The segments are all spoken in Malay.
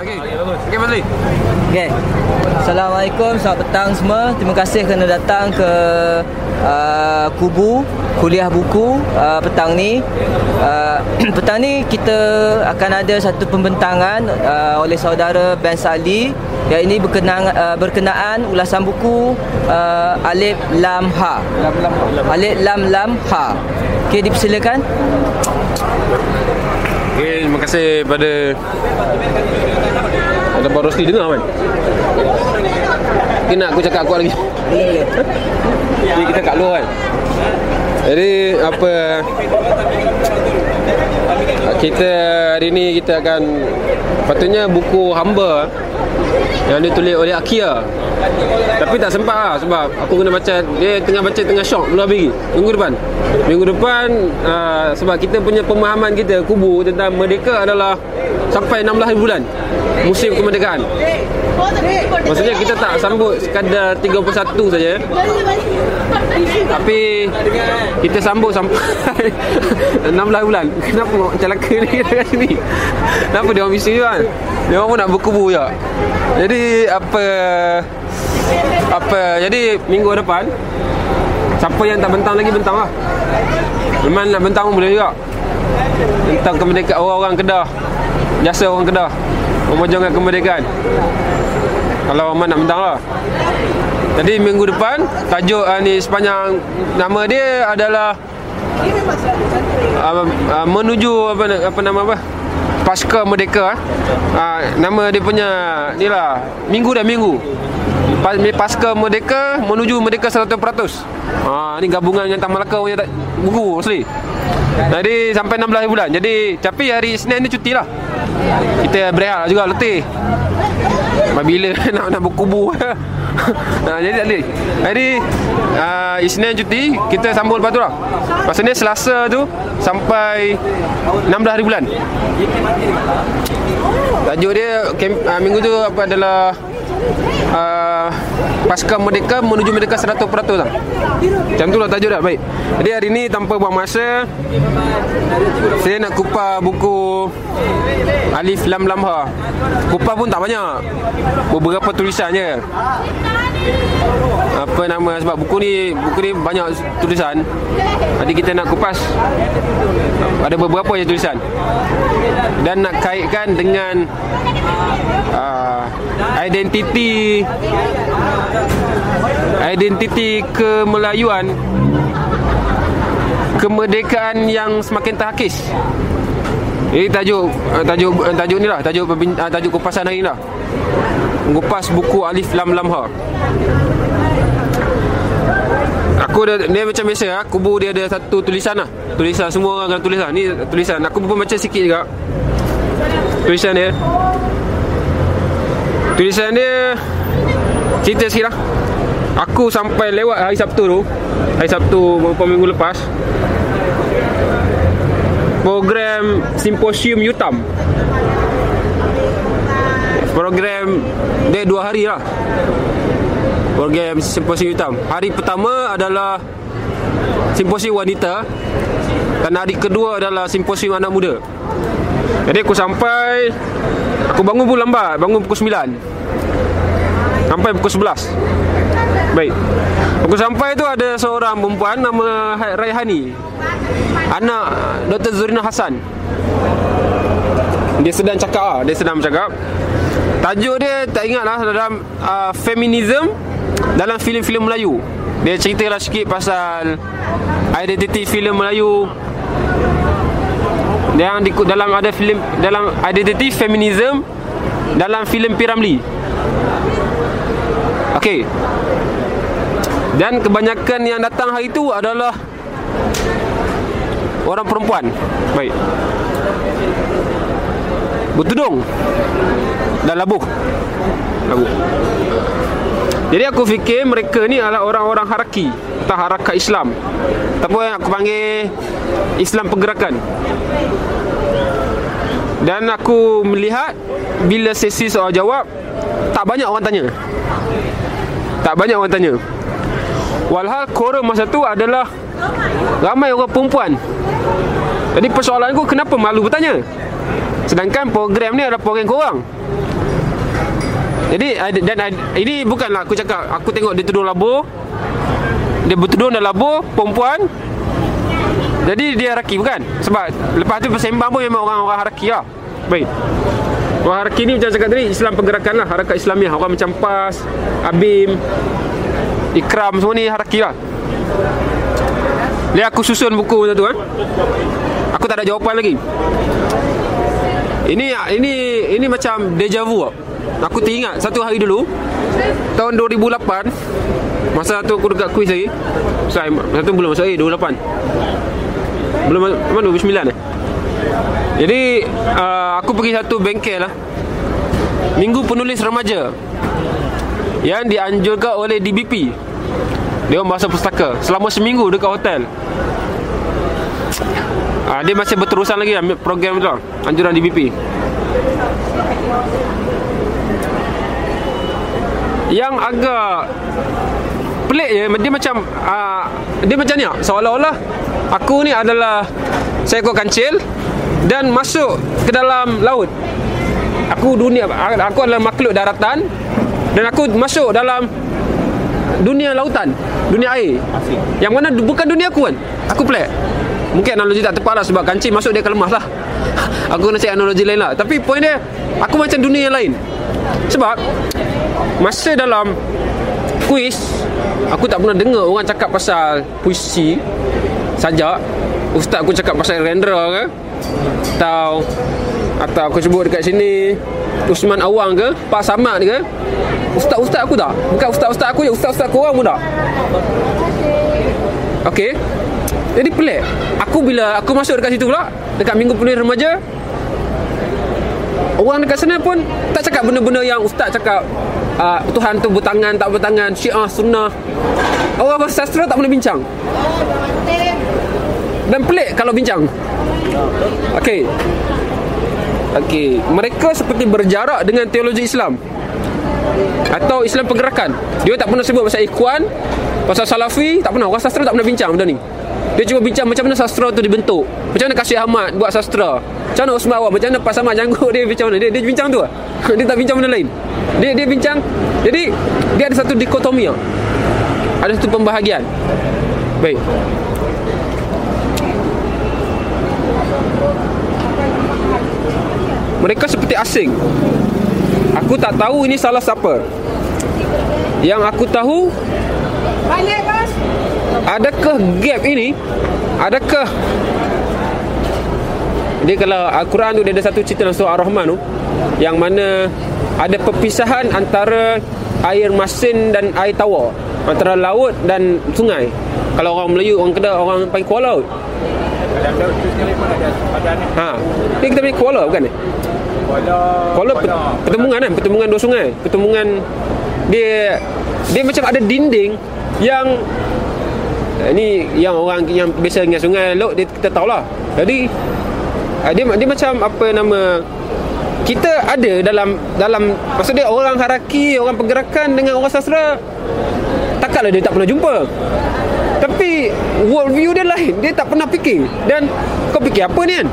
Okey. Okey Fazli. Okay. Assalamualaikum, selamat petang semua. Terima kasih kerana datang ke uh, Kubu kuliah buku uh, petang ni. Uh, petang ni kita akan ada satu pembentangan uh, oleh saudara Ben Sali yang ini berkenaan uh, berkenaan ulasan buku uh, Alif Lam Ha. Alif Lam Lam Ha. Okey, dipersilakan. Okey, terima kasih pada ada Abang Rosli dengar kan? Nak aku cakap kuat lagi. Jadi kita kat luar kan Jadi apa Kita hari ni kita akan Patutnya buku hamba Yang ditulis oleh Akia. Tapi tak sempat lah Sebab aku kena baca Dia tengah baca tengah syok Belum habis Minggu depan. Minggu depan uh, Sebab kita punya pemahaman kita Kubu tentang Merdeka adalah Sampai 16 bulan. Musim kemerdekaan. Maksudnya kita tak sambut sekadar 31 saja. Tapi Kita sambut sampai 16 bulan. Kenapa macam laka ni dekat sini? Kenapa dia orang misi kan Dia orang pun nak berkubu je Jadi apa Apa Jadi minggu depan Siapa yang tak bentang lagi bentang lah. Memang nak bentang pun boleh juga. Tentang kemerdekaan orang-orang Kedah Jasa orang Kedah. Memperjuangkan kemerdekaan. Kalau Rahman nak bentang lah. Jadi minggu depan Tajuk uh, ni sepanjang Nama dia adalah uh, uh, Menuju apa, apa nama apa? Pasca Merdeka uh, Nama dia punya Ni lah Minggu dah minggu. Pas- Pasca Merdeka Menuju Merdeka 100% ha, Ni gabungan dengan Taman Melaka punya buku asli Jadi sampai 16 bulan. Jadi Tapi hari Isnin ni cuti lah. Kita berehat juga letih. Bila nak nak berkubu. Nah, Jadi tak boleh. Jadi uh, Isnin cuti Kita sambung lepas tu lah. Ni Selasa tu Sampai 16 hari bulan. Tajuk dia kem, uh, Minggu tu apa adalah uh, Pasca Merdeka menuju Merdeka 100% lah. Macam tu lah tajuk dah Baik. Jadi hari ni tanpa buang masa Saya nak kupas buku Alif Lam Lam Ha. Kupas pun tak banyak. Beberapa tulisan je apa nama sebab buku ni buku ni banyak tulisan. Jadi kita nak kupas. Ada beberapa je tulisan. Dan nak kaitkan dengan uh, identiti identiti kemelayuan kemerdekaan yang semakin terhakis. Ini tajuk uh, tajuk uh, tajuk ni lah tajuk uh, tajuk kupasan hari ni lah. Mengupas buku Alif Lam Lam Ha. Aku dah, dia macam biasa lah Kubu dia ada satu tulisan lah. Tulisan semua orang akan tulis lah. Ni tulisan Aku pun baca sikit juga. Tulisan dia. Tulisan dia Cerita sikit lah Aku sampai lewat hari Sabtu tu. Hari Sabtu beberapa minggu lepas. Program Simposium Yutam. Program Dia dua hari lah. Program Simposium Hitam Hari pertama adalah Simposium Wanita. Dan hari kedua adalah Simposium Anak Muda. Jadi aku sampai Aku bangun pun lambat. Bangun pukul 9 Sampai pukul 11 Baik Aku sampai tu ada seorang perempuan Nama Raihani Anak Dr. Zurina Hassan Dia sedang cakap lah Dia sedang bercakap Tajuk dia tak ingat lah dalam uh, feminism dalam filem-filem Melayu. Dia ceritalah sikit pasal identiti filem Melayu yang di, dalam ada filem dalam identiti feminism dalam filem Piramli. Okey. Dan kebanyakan yang datang hari itu adalah orang perempuan. Baik. Bertudung dan labuh labuh jadi aku fikir mereka ni adalah orang-orang haraki atau harakat Islam ataupun yang aku panggil Islam pergerakan dan aku melihat bila sesi soal jawab tak banyak orang tanya tak banyak orang tanya walhal quorum masa tu adalah ramai orang perempuan jadi persoalan aku kenapa malu bertanya Sedangkan program ni adalah program korang Jadi ada- dan ada- ini bukanlah aku cakap aku tengok dia tudung labur. Dia bertudung dan labur perempuan. Jadi dia haraki bukan? Sebab lepas tu bersembang pun memang orang-orang haraki lah. Baik. Orang haraki ni macam cakap tadi Islam pergerakan lah. Harakat Islamiah Orang macam PAS Abim Ikram semua ni haraki lah. Dia aku susun buku macam tu kan Aku tak ada jawapan lagi. Ini ini ini macam deja vu lah. Aku teringat satu hari dulu Tahun 2008 Masa tu aku dekat kuis lagi. Masa tu belum masuk eh 2008 Belum Mana 2009 eh Jadi uh, Aku pergi satu bengkel lah. Minggu penulis remaja. Yang dianjurkan oleh DBP Dia bahasa pustaka. Selama seminggu dekat hotel. Ah, dia masih berterusan lagi lah program tu lah, anjuran DBP. Yang agak pelik je dia macam uh, dia macam ni lah, seolah-olah aku ni adalah seekor kancil dan masuk ke dalam laut. Aku dunia aku adalah makhluk daratan dan aku masuk dalam dunia lautan, dunia air. Yang mana bukan dunia aku kan. Aku pelik. Mungkin analogi tak tepat lah sebab kancil masuk dia akan lemah lah. aku kena cari analogi lain lah. Tapi poin dia, aku macam dunia yang lain. Sebab masa dalam kuis, aku tak pernah dengar orang cakap pasal puisi saja. Ustaz aku cakap pasal Rendra ke atau atau aku sebut dekat sini. Usman Awang ke? Pak Samad ke? Ustaz-ustaz aku tak? Bukan ustaz-ustaz aku je. Ustaz-ustaz korang pun tak? Okey. Jadi pelik. Aku bila Aku masuk dekat situ pula Dekat minggu penulis remaja Orang dekat sana pun Tak cakap benda-benda yang ustaz cakap uh, Tuhan tu bertangan Tak bertangan Syiah, sunnah. Orang bersastra tak boleh bincang Dan pelik kalau bincang Okey Okey, mereka seperti berjarak dengan teologi Islam atau Islam pergerakan. Dia tak pernah sebut pasal ikhwan, pasal salafi, tak pernah. Orang sastra tak pernah bincang benda ni. Dia cuma bincang macam mana sastra tu dibentuk. Macam mana Kasih Ahmad buat sastra. Macam mana Osman Awam, macam mana Pas Ahmad Janggut dia bincang mana. Dia, dia bincang tu lah. Dia tak bincang benda lain. Dia dia bincang. Jadi, dia ada satu dikotomi. Ada satu pembahagian. Baik. Mereka seperti asing. Aku tak tahu ini salah siapa. Yang aku tahu Balik bos. Adakah gap ini? Adakah? Dia kalau Al-Quran tu Dia ada satu cerita dalam surah Ar-Rahman tu Yang mana Ada perpisahan antara Air masin dan air tawar Antara laut dan sungai. Kalau orang Melayu Orang Kedah Orang panggil kuala. Laut Ha, Ni kita panggil kuala bukan ni? Kuala pet- pertemuan kan? Pertemuan dua sungai. Pertemuan Dia Dia macam ada dinding Yang eh, Ni yang orang Yang biasa dengan sungai Laut dia, kita tahulah. Jadi eh, dia, dia macam Apa nama Kita ada dalam Dalam Maksud dia orang haraki Orang pergerakan Dengan orang sastra Takkanlah dia tak pernah jumpa. Tapi World view dia lain. Dia tak pernah fikir. Dan Kau fikir apa ni kan?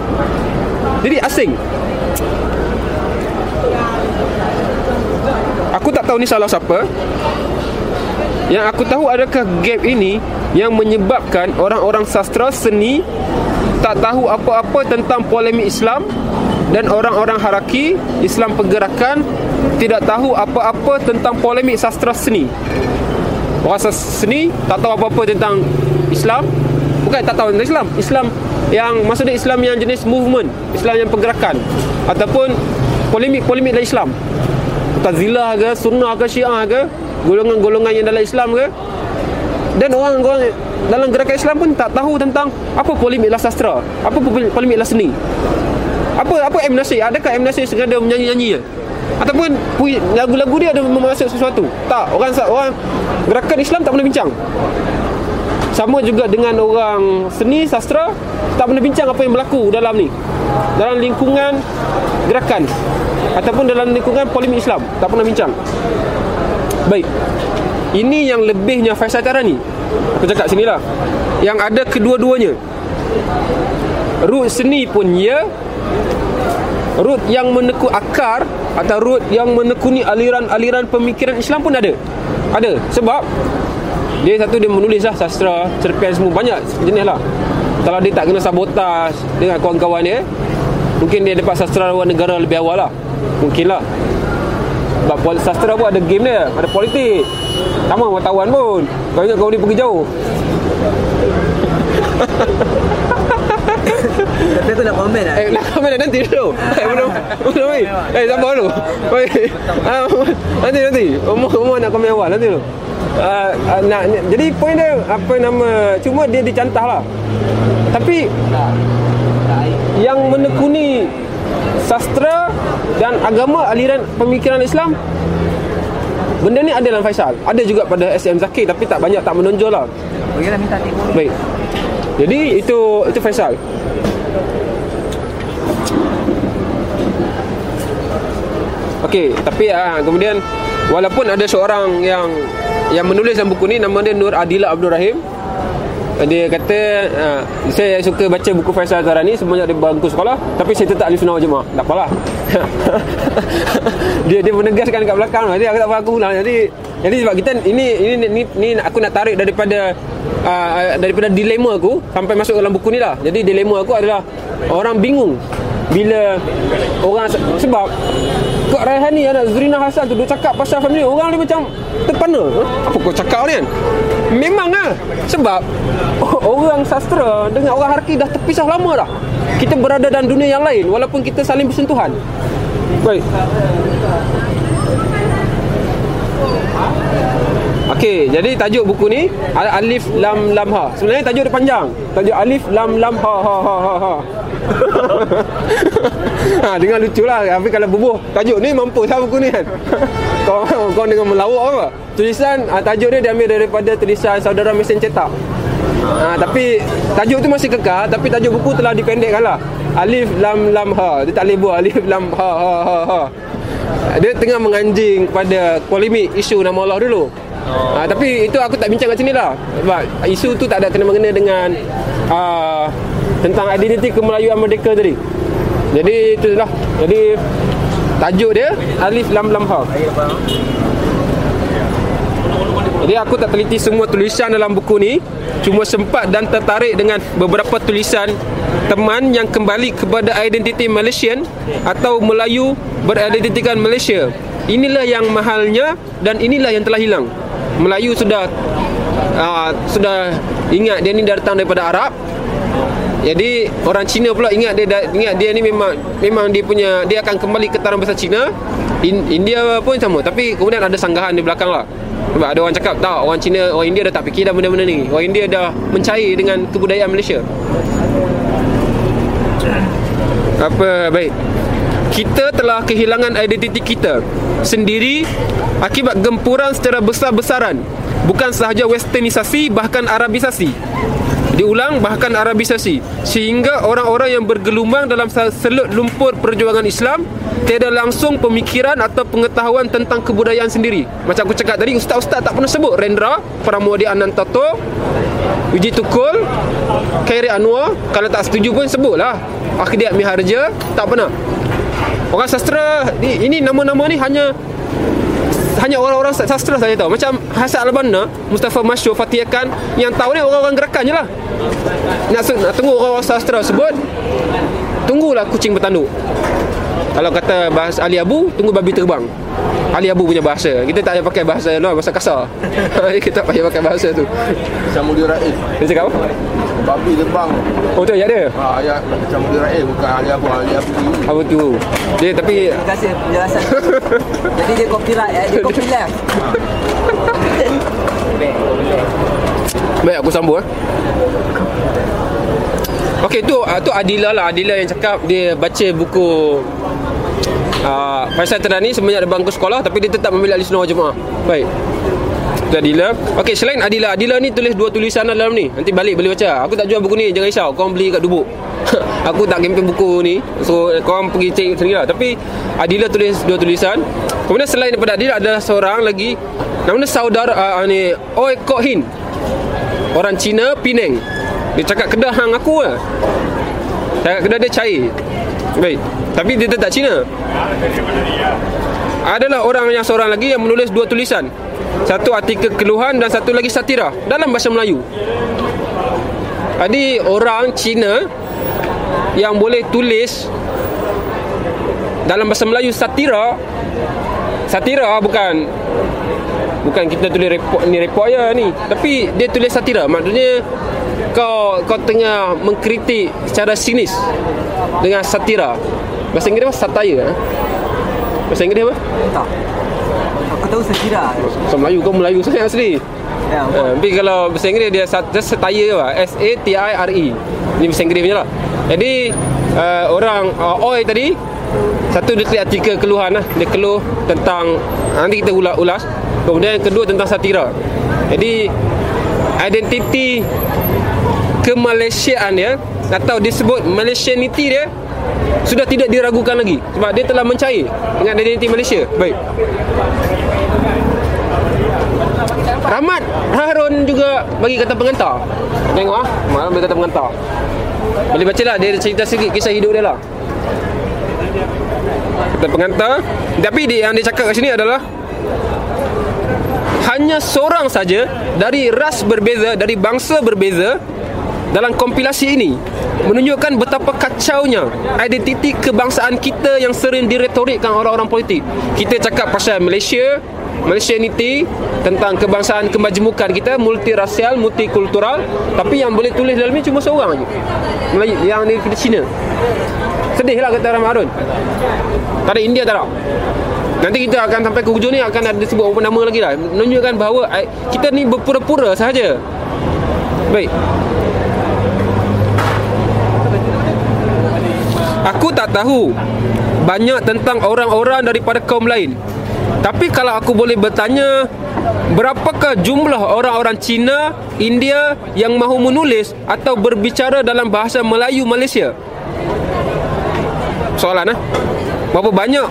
Jadi asing Aku tak tahu ni salah siapa. Yang aku tahu adakah gap ini Yang menyebabkan orang-orang sastra seni Tak tahu apa-apa tentang polemik Islam Dan orang-orang haraki Islam pergerakan Tidak tahu apa-apa tentang polemik sastra seni. Orang sastra seni tak tahu apa-apa tentang Islam. Bukan tak tahu tentang Islam. Islam yang maksudnya Islam yang jenis movement Islam yang pergerakan Ataupun polemik-polemik dalam Islam Mu'tazilah ke, sunnah ke, syiah ke Golongan-golongan yang dalam Islam ke? Dan orang-orang dalam gerakan Islam pun tak tahu tentang Apa polemik lah sastra Apa polemik lah seni. Apa apa M. Nasir? Adakah M. Nasir sengaja menyanyi-nyanyi je Ataupun lagu-lagu dia ada memasuk sesuatu? Tak, orang orang gerakan Islam tak pernah bincang. Sama juga dengan orang seni sastra tak pernah bincang apa yang berlaku dalam ni. Dalam lingkungan gerakan ataupun dalam lingkungan polemik Islam tak pernah bincang. Baik. Ini yang lebihnya Faisal Karani aku cakap sini lah. Yang ada kedua-duanya. Root seni pun ya. Root yang meneku akar atau root yang menekuni aliran-aliran pemikiran Islam pun ada. Ada. Sebab dia satu dia menulis lah sastra cerpen semua banyak jenis lah. Kalau dia tak kena sabotaj dengan kawan-kawan dia mungkin dia dapat sastrawan negara lebih awal lah mungkin lah sebab pol- sastra pun ada game dia ada politik sama wartawan pun kau ingat kau ni pergi jauh Tapi aku nak komen lah Eh, nak komen dah nanti dulu. Eh, belum. Belum ni. Eh, sabar dulu. Ah, nanti nanti. Umur umur nak komen awal nanti dulu. Uh, uh, nak jadi poin dia apa nama cuma dia dicantah lah tapi yang menekuni sastra dan agama aliran pemikiran Islam benda ni ada dalam Faisal. Ada juga pada SM Zakir tapi tak banyak tak menonjol lah. Bagilah minta tengok baik. Jadi itu itu Faisal. Okey, tapi ah kemudian walaupun ada seorang yang yang menulis dalam buku ni nama dia Nur Adila Abdul Rahim. Dia kata ah, saya suka baca buku Faisal Zarani semenjak dia bangku sekolah tapi saya tetap alif sunnah jemaah. Tak apalah. dia dia menegaskan kat belakang lah. Jadi aku tak apa aku ulang. Jadi jadi sebab kita ini ini ni, ni aku nak tarik daripada uh, daripada dilema aku sampai masuk dalam buku ni lah. Jadi dilema aku adalah orang bingung bila orang sebab Kak Raihani anak Zurina Hasan tu dia cakap pasal family orang dia macam terpana. Huh? apa kau cakap ni? Kan memang lah. Sebab orang sastra dengan orang harki dah terpisah lama dah. Kita berada dalam dunia yang lain walaupun kita saling bersentuhan. Baik Okey, jadi tajuk buku ni Al- Alif Lam Lam Ha. Sebenarnya tajuk dia panjang. Tajuk Alif Lam Lam Ha Ha Ha Ha Ha. ha dengan lucu lah Tapi kalau bubuh Tajuk ni mampu lah buku ni kan kau, kau dengan melawak apa Tulisan ha, Tajuk dia diambil daripada Tulisan saudara mesin cetak ha, Tapi Tajuk tu masih kekal Tapi tajuk buku telah dipendekkan lah Alif Lam Lam Ha Dia tak boleh buat Alif Lam Ha Ha Ha Ha dia tengah menganjing kepada polemik isu nama Allah dulu. Oh. Ha, tapi itu aku tak bincang kat sini lah. Sebab isu tu tak ada kena mengena dengan uh, tentang identiti kemelayuan merdeka tadi. Jadi itu lah. Jadi tajuk dia Alif Lam Lam Ha. Jadi aku tak teliti semua tulisan dalam buku ni Cuma sempat dan tertarik dengan beberapa tulisan Teman yang kembali kepada identiti Malaysian Atau Melayu beridentitikan Malaysia Inilah yang mahalnya dan inilah yang telah hilang Melayu sudah uh, Sudah ingat dia ni datang daripada Arab jadi orang Cina pula ingat dia ingat dia ni memang memang dia punya dia akan kembali ke tanah besar Cina. In, India pun sama tapi kemudian ada sanggahan di belakang lah. Sebab ada orang cakap tak orang Cina orang India dah tak fikir dah benda-benda ni. Orang India dah mencair dengan kebudayaan Malaysia. Apa baik. Kita telah kehilangan identiti kita sendiri akibat gempuran secara besar-besaran. Bukan sahaja westernisasi bahkan arabisasi. Diulang bahkan Arabisasi. Sehingga orang-orang yang bergelumbang dalam selut lumpur perjuangan Islam tiada langsung pemikiran atau pengetahuan tentang kebudayaan sendiri. Macam aku cakap tadi ustaz-ustaz tak pernah sebut. Rendra Pramodi Anantato Uji Tukul Khairi Anwar kalau tak setuju pun sebutlah. Akhdiat Miharja tak pernah orang sastra ini nama-nama ni hanya hanya orang-orang sastra saja tahu macam Hasan Al-Banna Mustafa Masyur Fatih Khan yang tahu ni orang-orang gerakan je lah. Nak, nak tunggu orang-orang sastra sebut tunggulah kucing bertanduk. Kalau kata bahasa Ali Abu tunggu babi terbang. Ali Abu punya bahasa. Kita tak payah pakai bahasa no, bahasa kasar. Kita tak payah pakai bahasa tu. Mulia Raif. Dia cakap apa? Babi terbang oh tu ayat dia? Ha, Ayat macam Mulia Raif Bukan Ali Abu Ali Abu apa tu? Dia tapi Terima kasih penjelasan. Jadi dia copyright ya Dia copyright Baik aku sambung eh. Okey tu ah, tu Adila lah. Adila yang cakap dia baca buku uh, Faisal Terani semenjak dia bangku sekolah tapi dia tetap memilih ahli sunnah wal jemaah. Baik. Tu Adila. Okey selain Adila, Adila ni tulis dua tulisan dalam ni. Nanti balik boleh baca. Aku tak jual buku ni, jangan risau. Kau beli kat Dubuk. aku tak kempen buku ni. So kau pergi cek sendiri lah. Tapi Adila tulis dua tulisan. Kemudian selain daripada Adila ada seorang lagi nama dia saudara uh, ni Oi Kok Hin. Orang Cina Penang. Dia cakap kedah hang aku lah. Cakap kedah dia cair. Baik. Tapi dia tetap Cina Adalah orang yang seorang lagi Yang menulis dua tulisan Satu artikel keluhan Dan satu lagi satira Dalam bahasa Melayu Jadi orang Cina Yang boleh tulis Dalam bahasa Melayu satira Satira bukan Bukan kita tulis report ni report je ni Tapi dia tulis satira Maksudnya kau kau tengah mengkritik secara sinis dengan satira. Bahasa Inggeris apa? Satire. Eh? Bahasa Inggeris apa? Tak. Aku tahu sekira. So Melayu kau Melayu sangat asli. Ya, Ha, tapi kalau bahasa Inggeris dia just satire lah. S A T I R E. Ni bahasa Inggeris punya lah. Jadi uh, orang uh, Oi tadi satu dia tulis artikel keluhan lah. Dia keluh tentang nanti kita ulas, ulas. Kemudian yang kedua tentang satira. Jadi identiti kemalaysiaan dia atau disebut Malaysianity dia sudah tidak diragukan lagi sebab dia telah mencair dengan identiti Malaysia. Baik. Rahmat Harun juga bagi kata pengantar. Tengok ah, malam bagi kata pengantar. Boleh baca lah dia cerita sikit kisah hidup dia lah. Kata pengantar. Tapi dia, yang dia cakap kat sini adalah hanya seorang saja dari ras berbeza, dari bangsa berbeza dalam kompilasi ini menunjukkan betapa kacaunya identiti kebangsaan kita yang sering diretorikkan orang-orang politik. Kita cakap pasal Malaysia, Malaysianity tentang kebangsaan kemajemukan kita multirasial, multikultural tapi yang boleh tulis dalam ni cuma seorang aja. Melayu yang ni kita Cina. Sedih lah kata Rahmat Harun. Tak ada India tak ada. Nanti kita akan sampai ke hujung ni akan ada sebut beberapa nama lagi lah. Menunjukkan bahawa eh, kita ni berpura-pura sahaja. Baik. Aku tak tahu banyak tentang orang-orang daripada kaum lain. Tapi kalau aku boleh bertanya Berapakah jumlah orang-orang Cina, India yang mahu menulis atau berbicara dalam bahasa Melayu Malaysia? Soalan eh? Berapa banyak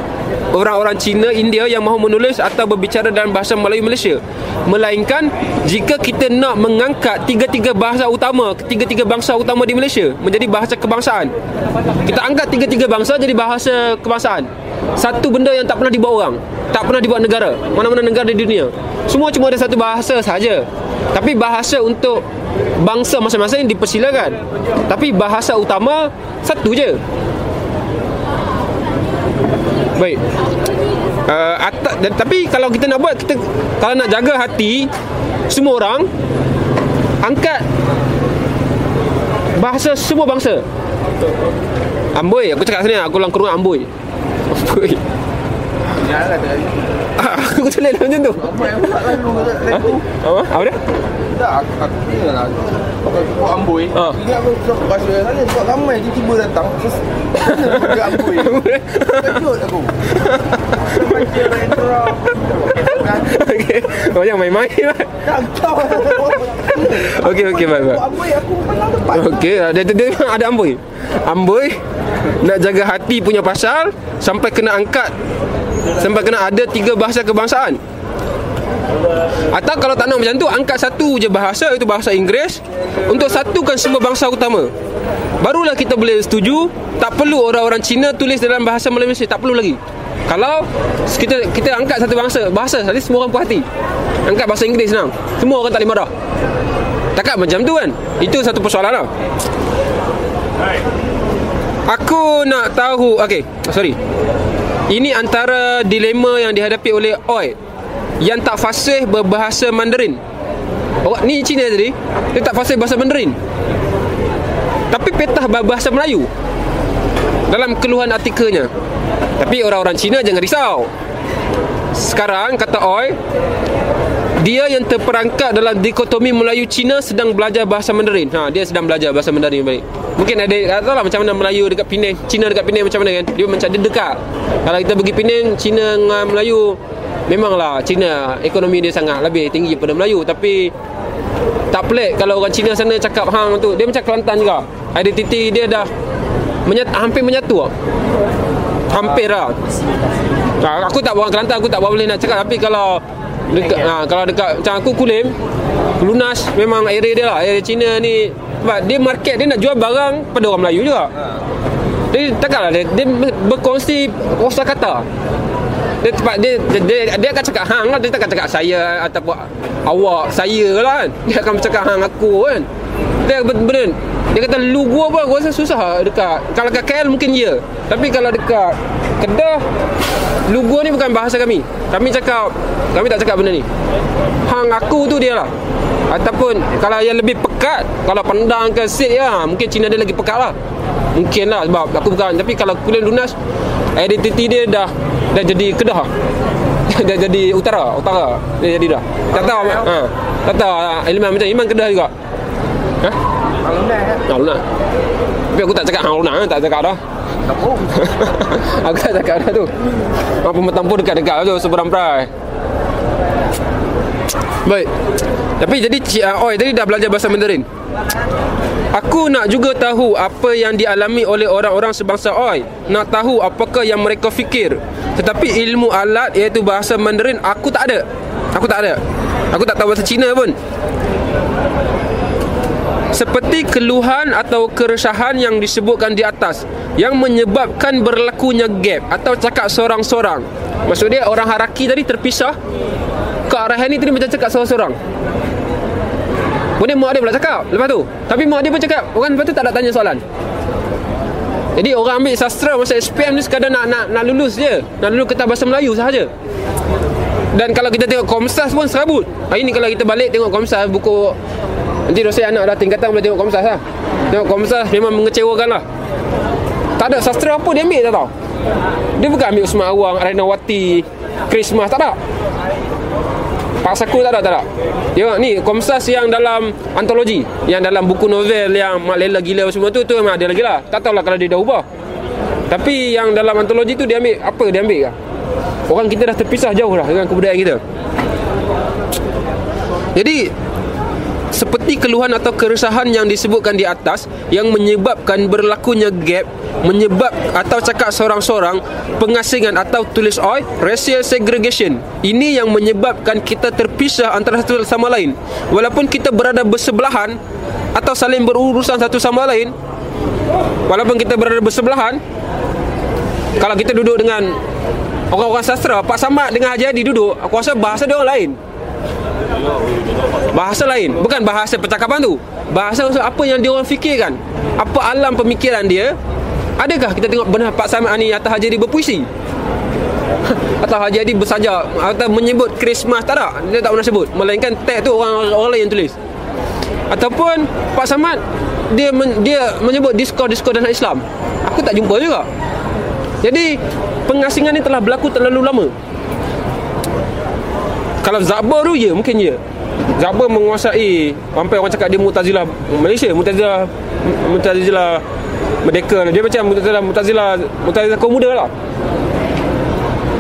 orang-orang Cina, India yang mahu menulis atau berbicara dalam bahasa Melayu Malaysia? Melainkan jika kita nak mengangkat tiga-tiga bahasa utama, tiga-tiga bangsa utama di Malaysia menjadi bahasa kebangsaan. Kita angkat tiga-tiga bangsa jadi bahasa kebangsaan. Satu benda yang tak pernah dibuat orang, tak pernah dibuat negara, mana-mana negara di dunia. Semua cuma ada satu bahasa saja. Tapi bahasa untuk bangsa masing-masing dipersilakan. Tapi bahasa utama satu je. Baik. Uh, atas, dan, tapi kalau kita nak buat kita kalau nak jaga hati semua orang angkat bahasa semua bangsa. Amboi, aku cakap sini aku ulang kurung amboi. Amboi. Jangan kata aku tulis macam tu. Apa yang lalu Apa? Apa dia? Tak, aku, aku ni lah buat amboi Ha. Ingat aku sebab bahasa sana Sebab ramai tiba-tiba datang Terus Dia amboi Kejut aku Baca Rendra Okey. Oh, jangan main-main lah. Tak tahu Okey, okey, baik, baik. Buat amboi aku Okey, dia, dia, dia memang ada amboi. Amboi nak jaga hati punya pasal sampai kena angkat sampai kena ada tiga bahasa kebangsaan. Atau kalau tak nak macam tu Angkat satu je bahasa Itu bahasa Inggeris Untuk satukan semua bangsa utama. Barulah kita boleh setuju Tak perlu orang-orang Cina Tulis dalam bahasa Malaysia Tak perlu lagi. Kalau Kita kita angkat satu bangsa Bahasa Nanti semua orang puas hati. Angkat bahasa Inggeris senang Semua orang tak boleh marah. Takkan macam tu kan? Itu satu persoalan lah Aku nak tahu Okay Sorry. Ini antara dilema yang dihadapi oleh Oi Yang tak fasih berbahasa Mandarin. Orang ni Cina tadi Dia tak fasih bahasa Mandarin. Tapi petah bahasa Melayu Dalam keluhan artikelnya. Tapi orang-orang Cina jangan risau. Sekarang kata Oi dia yang terperangkap dalam dikotomi Melayu Cina sedang belajar bahasa Mandarin. Ha, dia sedang belajar bahasa Mandarin baik. Mungkin ada tak lah macam mana Melayu dekat Penang, Cina dekat Penang macam mana kan. Dia macam dia dekat. Kalau kita pergi Penang, Cina dengan Melayu memanglah Cina ekonomi dia sangat lebih tinggi daripada Melayu tapi tak pelik kalau orang Cina sana cakap hang tu dia macam Kelantan juga. Identiti dia dah menyatu, hampir menyatu. Hampir lah. Ha, aku tak bawa Kelantan, aku tak boleh nak cakap tapi kalau dekat ha, kalau dekat macam aku Kulim Lunas memang area dia lah. Area Cina ni sebab dia market dia nak jual barang pada orang Melayu juga. Dia takkanlah dia, dia berkongsi kosa kata. Dia cepat dia, dia, dia, dia akan cakap hang lah. Dia takkan cakap saya Ataupun awak Saya lah kan. Dia akan cakap hang aku kan Dia benar Dia kata lu gua apa Gua rasa susah dekat Kalau kat KL mungkin ya. Tapi kalau dekat Kedah Lu gua ni bukan bahasa kami. Kami cakap Kami tak cakap benda ni. Hang aku tu dia lah. Ataupun Kalau yang lebih pekat Kalau pandang ke sit ya Mungkin Cina dia lagi pekat lah. Mungkin lah Sebab aku bukan. Tapi kalau kuliah lunas Identiti dia dah Dah jadi Kedah. Dah jadi utara Utara Dia jadi dah. Tak tahu ha. Tak tahu Ilman macam Iman Kedah juga Ha? Hang lunas kan Hang lunas Tapi aku tak cakap hang lunas Tak cakap dah. Aku tak cakap dah tu. Apa metampur dekat-dekat tu Seberang perai Baik. Tapi jadi Cik uh, Oi tadi dah belajar bahasa Mandarin? Aku nak juga tahu apa yang dialami oleh orang-orang sebangsa Oi. Nak tahu apakah yang mereka fikir. Tetapi ilmu alat iaitu bahasa Mandarin Aku tak ada. Aku tak ada. Aku tak tahu bahasa Cina pun seperti keluhan atau keresahan yang disebutkan di atas yang menyebabkan berlakunya gap atau cakap sorang-sorang. Maksud dia orang haraki tadi terpisah Kak Rahani tadi macam cakap sorang-sorang. Kemudian mak dia pula cakap lepas tu. Tapi mak dia pun cakap orang lepas tu tak nak tanya soalan. Jadi orang ambil sastra masa SPM ni sekadar nak nak nak lulus je. Nak lulus kitab bahasa Melayu sahaja. Dan kalau kita tengok Komsas pun serabut. Hari ni kalau kita balik tengok Komsas buku Nanti dosa anak dah tingkatan boleh tengok Komsas lah. Tengok Komsas memang mengecewakan lah. Tak ada sastra apa dia ambil tak tahu. Dia bukan ambil Usman Awang, Rainawati Christmas, tak ada. Pak Saku tak ada, tak ada. Tengok ni Komsas yang dalam antologi Yang dalam buku novel yang Mak Lela gila semua tu Tu memang ada lagi lah. Tak tahulah kalau dia dah ubah. Tapi yang dalam antologi tu dia ambil Apa dia ambil lah? Orang kita dah terpisah jauh lah Dengan kebudayaan kita. Jadi seperti keluhan atau keresahan yang disebutkan di atas yang menyebabkan berlakunya gap menyebab atau cakap seorang-seorang pengasingan atau tulis oi racial segregation. Ini yang menyebabkan kita terpisah antara satu sama lain. Walaupun kita berada bersebelahan atau saling berurusan satu sama lain walaupun kita berada bersebelahan kalau kita duduk dengan orang-orang sastra Pak Samad dengan Haji Adi duduk aku rasa bahasa dia orang lain Bahasa lain Bukan bahasa percakapan tu. Bahasa apa yang dia orang fikirkan? Apa alam pemikiran dia? Adakah kita tengok benar Pak Samad ni Atau Haji Adi berpuisi? Atau Haji Adi bersaja Atau menyebut Christmas Tak ada. Dia tak pernah sebut. Melainkan tag tu orang, orang lain yang tulis. Ataupun Pak Samad Dia men, dia menyebut diskor-diskor dalam Islam. Aku tak jumpa juga. Jadi Pengasingan ni telah berlaku terlalu lama kalau Zabar tu ya mungkin ya. Zabar menguasai Sampai orang cakap dia Mutazilah Malaysia Mutazilah Mutazilah Merdeka. Dia macam Mutazilah Mutazilah Mutazilah kaum muda lah.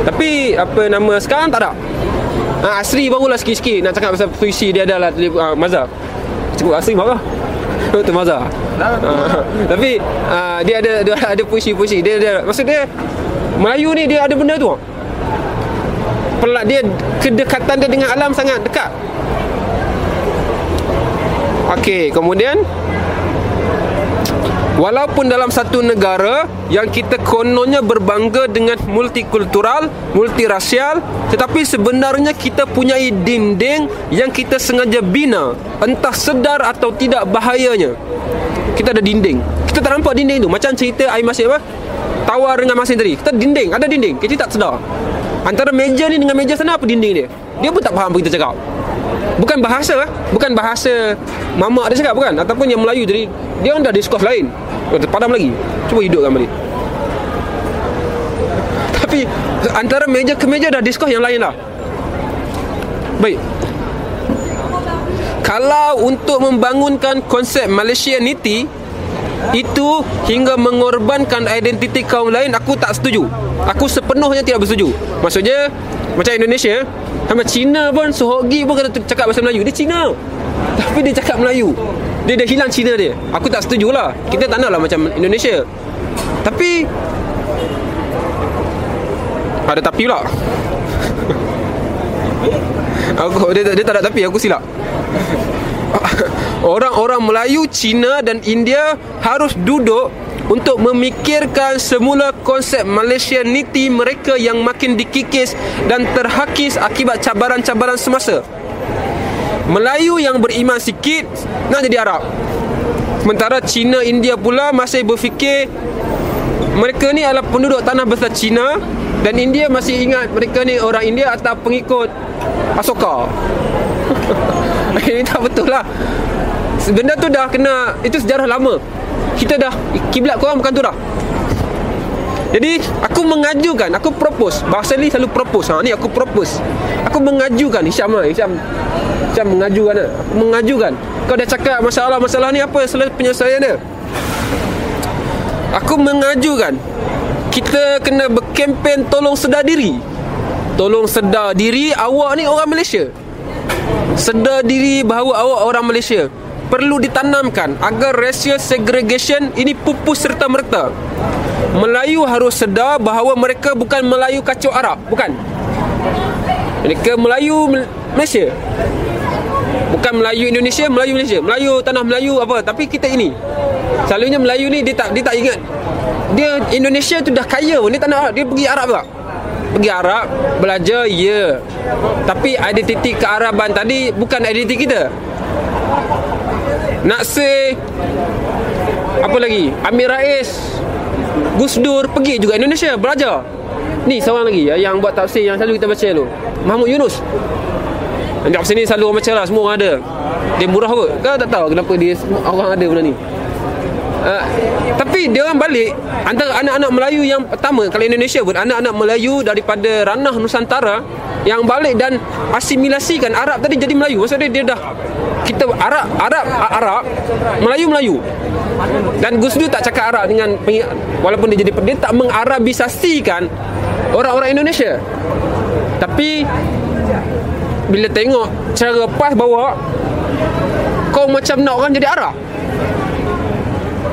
Tapi Apa nama Sekarang tak ada. Ha, Asri barulah sikit-sikit Nak cakap pasal puisi Dia adalah uh, Mazhab Cukup Asri marah. Itu Mazhab ha, Tapi uh, Dia ada Dia ada puisi-puisi. Dia ada Maksud dia Melayu ni dia ada benda tu dia kedekatan dia dengan alam sangat dekat. Okey, kemudian Walaupun dalam satu negara yang kita kononnya berbangga dengan multikultural, multirasial, tetapi sebenarnya kita punyai dinding yang kita sengaja bina, entah sedar atau tidak bahayanya. Kita ada dinding. Kita tak nampak dinding tu. Macam cerita air masin apa? Tawar dengan masin tadi. Kita dinding, ada dinding. Kita tak sedar. Antara meja ni dengan meja sana apa dinding dia? Dia pun tak faham apa kita cakap. Bukan bahasa, bukan bahasa mamak dia cakap bukan ataupun yang Melayu tadi dia orang dah diskurs lain. Padam lagi. Cuba hidupkan balik. Tapi antara meja ke meja dah diskurs yang lain lah. Baik. Kalau untuk membangunkan konsep Malaysianity itu hingga mengorbankan identiti kaum lain aku tak setuju. Aku sepenuhnya tidak bersetuju. Maksudnya macam Indonesia, sama Cina pun Sohogi pun kata cakap bahasa Melayu. Dia Cina. Tapi dia cakap Melayu. Dia dah hilang Cina dia. Aku tak setuju lah. Kita tak nak lah macam Indonesia. Tapi ada tapi pula. aku dia, dia tak ada tapi aku silap. Orang-orang Melayu, Cina dan India harus duduk untuk memikirkan semula konsep Malaysia niti mereka yang makin dikikis dan terhakis akibat cabaran-cabaran semasa. Melayu yang beriman sikit nak jadi Arab. Sementara Cina India pula masih berfikir mereka ni adalah penduduk tanah besar Cina dan India masih ingat mereka ni orang India atau pengikut Asoka. Ini tak betul lah. Benda tu dah kena itu sejarah lama. Kita dah kiblat korang bukan tu dah. Jadi aku mengajukan, aku propose. Bahasa ni selalu propose. Ha ni aku propose. Aku mengajukan Hisham lah, Hisham. Hisham mengajukan lah. Aku mengajukan. Kau dah cakap masalah-masalah ni apa selalu penyelesaian dia? Aku mengajukan kita kena berkempen tolong sedar diri. Tolong sedar diri awak ni orang Malaysia. Sedar diri bahawa awak orang Malaysia perlu ditanamkan agar racial segregation ini pupus serta merta. Melayu harus sedar bahawa mereka bukan Melayu kacau Arab, bukan. Mereka Melayu Malaysia. Bukan Melayu Indonesia, Melayu Malaysia. Melayu tanah Melayu apa, tapi kita ini. Selalunya Melayu ni dia tak dia tak ingat. Dia Indonesia tu dah kaya, ni tanah dia pergi Arab tak? Pergi Arab, belajar, ya. Yeah. Tapi identiti kearaban tadi bukan identiti kita. Nak say Apa lagi Amir Rais Gus Dur Pergi juga Indonesia Belajar Ni seorang lagi Yang buat tafsir Yang selalu kita baca tu Mahmud Yunus Di sini selalu orang baca lah Semua orang ada Dia murah kot Kau tak tahu kenapa dia Orang ada benda ni Uh, tapi dia orang balik antara anak-anak Melayu yang pertama kalau Indonesia pun anak-anak Melayu daripada ranah Nusantara yang balik dan asimilasikan Arab tadi jadi Melayu. Maksudnya dia dah kita Arab Arab Arab Melayu Melayu. Dan Gus Dur tak cakap Arab dengan walaupun dia jadi dia tak mengarabisasikan orang-orang Indonesia. Tapi bila tengok cara pas bawa kau macam nak orang jadi Arab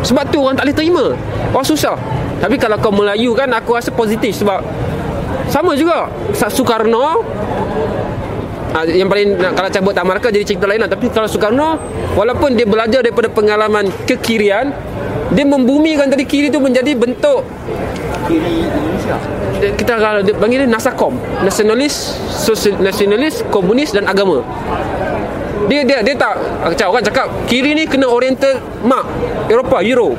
sebab tu orang tak boleh terima. Orang susah. Tapi kalau kau Melayu kan Aku rasa positif Sebab Sama juga. Soekarno ah, yang paling kalau cabut tak markah jadi cerita lain lah. tapi kalau Soekarno walaupun dia belajar daripada pengalaman kekirian dia membumikan tadi kiri tu menjadi bentuk kiri Indonesia. kita panggil dia nasakom. Nasionalis nasionalis komunis dan agama dia dia dia tak macam orang cakap kiri ni kena oriental mak Eropah Euro.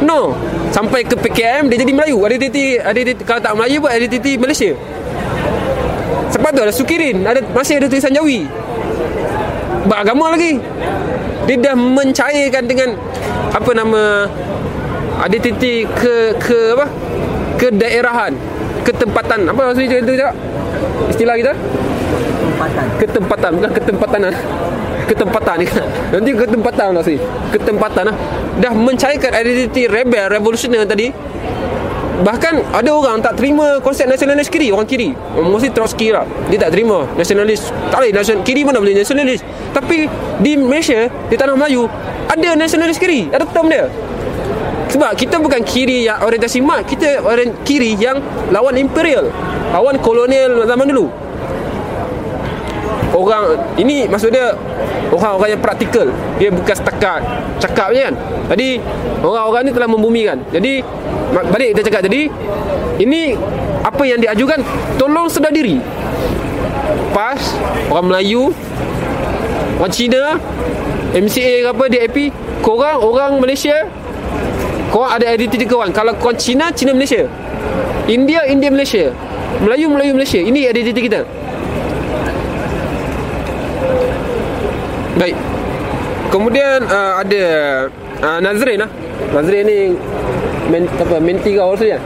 No. Sampai ke PKM dia jadi Melayu. Ada titi ada titi kalau tak Melayu pun ada titi Malaysia. Sebab tu ada Sukirin ada masih ada tulisan Jawi. Beragama lagi. Dia dah mencairkan dengan apa nama ada titi ke ke apa? Ke daerahan ketempatan apa maksudnya itu istilah kita ketempatan. Ketempatan bukan ketempatan lah. Ketempatan ni. Nanti ketempatan lah sih ketempatan lah. Dah mencairkan identiti rebel revolusioner tadi. Bahkan ada orang tak terima konsep nasionalis kiri orang kiri. Mesti Trotsky lah. Dia tak terima. Nasionalis tak boleh. Nasional, kiri mana boleh nasionalis? Tapi di Malaysia di tanah Melayu ada nasionalis kiri. Ada term dia sebab kita bukan kiri yang orientasi mat kita orang kiri yang lawan imperial. Lawan kolonial zaman dulu orang ini maksud dia orang-orang yang praktikal. Dia bukan setakat cakap je kan. Jadi orang-orang ni telah membumikan jadi balik kita cakap tadi ini apa yang diajukan tolong sedar diri. PAS orang Melayu orang Cina MCA ke apa DAP korang orang Malaysia korang ada identiti korang. Kalau korang Cina Cina Malaysia. India India Malaysia. Melayu Melayu Malaysia. Ini identiti kita Baik. Kemudian uh, ada uh, Nazrin lah. Nazrin ni men, apa menti kau tu ya.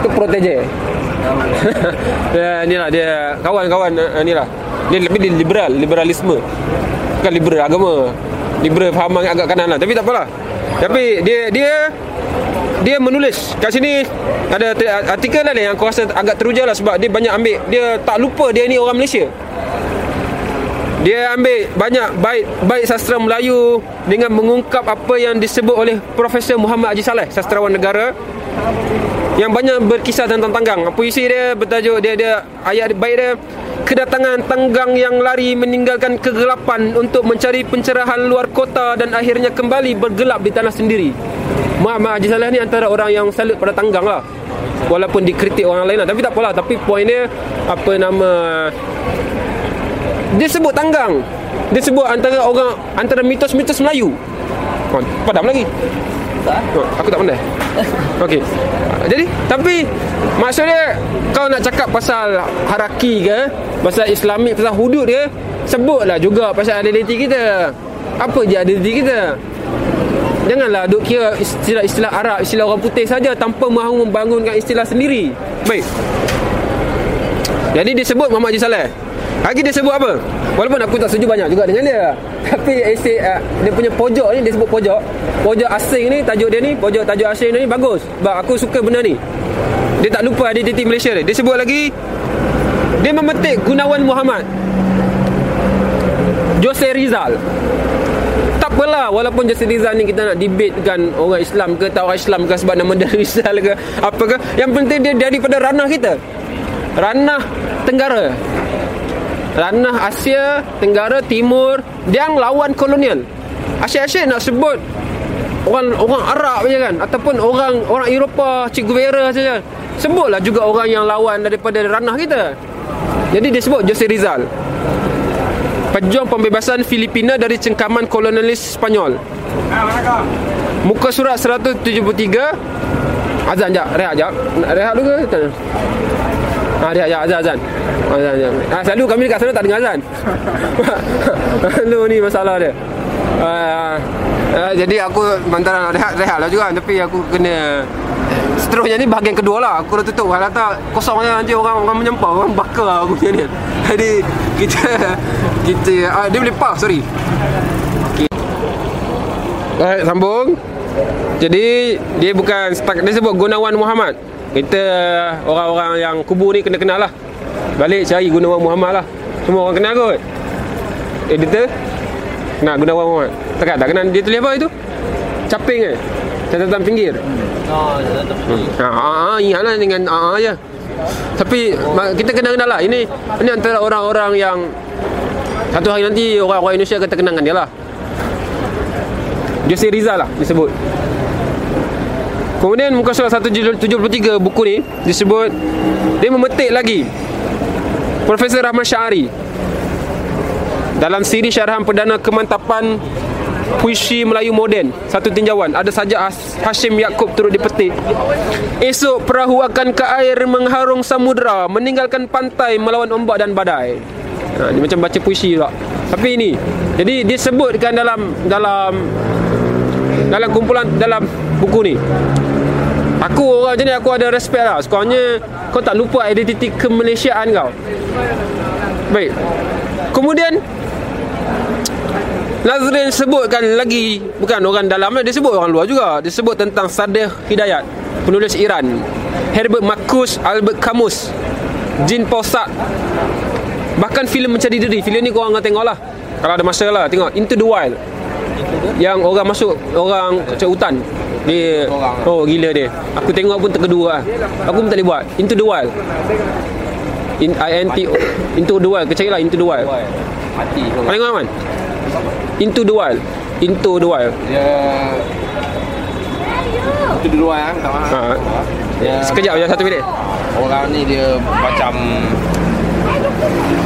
Itu protege. dia ni lah dia kawan-kawan uh, ni lah. Dia lebih di liberal, liberalisme. Bukan liberal agama. Liberal faham agak kanan lah. Tapi tak apalah. Tapi dia dia dia menulis kat sini ada artikel lah yang aku rasa agak teruja lah sebab dia banyak ambil dia tak lupa dia ni orang Malaysia dia ambil banyak baik baik sastra Melayu dengan mengungkap apa yang disebut oleh Profesor Muhammad Haji Saleh, sastrawan negara yang banyak berkisah tentang tanggang. Puisi dia bertajuk dia dia ayat baik dia kedatangan tanggang yang lari meninggalkan kegelapan untuk mencari pencerahan luar kota dan akhirnya kembali bergelap di tanah sendiri. Muhammad Haji Saleh ni antara orang yang salut pada tanggang lah Walaupun dikritik orang lain lah Tapi tak apalah Tapi poin dia Apa nama Dia sebut tanggang. Dia sebut antara orang Antara mitos-mitos Melayu. Oh, Padam lagi. Oh, Aku tak pandai. Okey. Jadi Tapi Maksudnya Kau nak cakap pasal Haraki ke Pasal Islamik Pasal hudud ke Sebutlah juga Pasal identiti kita. Apa je identiti kita? Janganlah duk kira istilah-istilah Arab, istilah orang putih saja tanpa mahu membangunkan istilah sendiri. Baik. Jadi dia sebut Muhammad Haji Saleh. Lagi dia sebut apa? Walaupun aku tak setuju banyak juga dengan dia. Tapi esei uh, dia punya pojok ni dia sebut pojok. Pojok asing ni tajuk dia ni, pojok tajuk asing ni bagus. Sebab aku suka benda ni. Dia tak lupa identiti Malaysia dia. Dia sebut lagi dia memetik Gunawan Muhammad. Jose Rizal tak apalah walaupun Justin Rizal ni kita nak debate kan orang Islam ke tak orang Islam ke sebab nama dia Rizal ke apa ke yang penting dia daripada ranah kita ranah Tenggara ranah Asia Tenggara Timur yang lawan kolonial asyik-asyik nak sebut orang orang Arab je kan ataupun orang orang Eropah Che Guevara saja sebutlah juga orang yang lawan daripada ranah kita jadi dia sebut Jose Rizal Pejuang pembebasan Filipina dari cengkaman kolonialis Spanyol. Muka surat 173. Azan jap, rehat jap. Nak rehat dulu ke? Ha, rehat jap, azan, azan. Azan, azan. Ha, selalu kami dekat sana tak dengar azan. Lalu ni masalah dia. Uh, uh, jadi aku antara rehat rehat lah juga tapi aku kena seterusnya ni bahagian kedua lah aku dah tutup kalau tak kosong je nanti orang orang menyempah orang bakar aku macam ni jadi kita kita uh, dia boleh pause sorry okay. Baik, sambung jadi dia bukan dia sebut Gunawan Muhammad kita orang-orang yang kubu ni kena kenal lah. Balik cari Gunawan Muhammad lah. Semua orang kenal kot. Editor? Nak Gunawan Muhammad? Tak tak kenal. Dia tulis apa itu? Caping eh? Catatan pinggir? Oh, hmm. ha, ha, ha, ingatlah dengan ha, ha je tapi ma- kita kena kenal lah. Ini ini antara orang-orang yang satu hari nanti orang-orang Indonesia akan terkenangkan dia lah. Jose Rizal lah disebut Kemudian muka surat 173 buku ni disebut dia memetik lagi Profesor Rahman Syari dalam siri syarahan perdana kemantapan puisi Melayu moden satu tinjauan. Ada saja Has- Hashim Yaakob turut dipetik. Esok perahu akan ke air mengharung samudra meninggalkan pantai melawan ombak dan badai. Ha, dia macam baca puisi pula tapi ini jadi dia sebutkan dalam dalam dalam kumpulan dalam buku ni aku orang macam ni aku ada respect lah. Sekurangnya kau tak lupa identiti kemalaysiaan kau. Baik. Kemudian Nazrin sebutkan lagi Bukan orang dalam Dia sebut orang luar juga. Dia sebut tentang Sadeh Hidayat Penulis Iran. Herbert Marcus Albert Camus Jean Paul Sartre Bahkan filem Mencari Diri. Filem ni korang akan tengok lah. Kalau ada masa lah Tengok Into the Wild. Yang orang masuk Orang macam hutan dia Oh gila dia. Aku tengok pun terkedua lah Aku pun tak boleh buat. Into the Wild. In, I-N-T Into the Wild. Kecari lah Into the Wild. Mati Kau tengok man Into the Wild. Into the Wild. Dia Itu dulu kan tak ha. Dia Sekejap je satu minit. Orang ni dia macam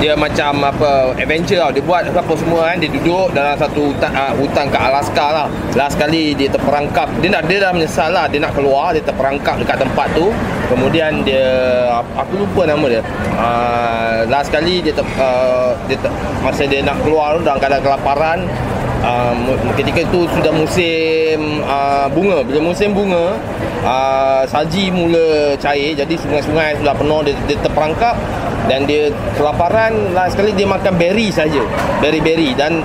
dia macam apa adventure tau. Dia buat apa semua kan. Dia duduk dalam satu hutan, uh, hutan kat Alaska lah. Last kali dia terperangkap dia nak dia dah menyesal lah. Dia nak keluar dia terperangkap dekat tempat tu. Kemudian dia aku lupa nama dia. Uh, last kali dia ter, uh, dia ter, masa dia nak keluar dalam keadaan kelaparan uh, ketika itu sudah musim uh, bunga. Bila musim bunga uh, salji mula cair jadi sungai-sungai sudah penuh dia, dia terperangkap dan dia kelaparan. Last sekali dia makan berry saja berry-berry. Dan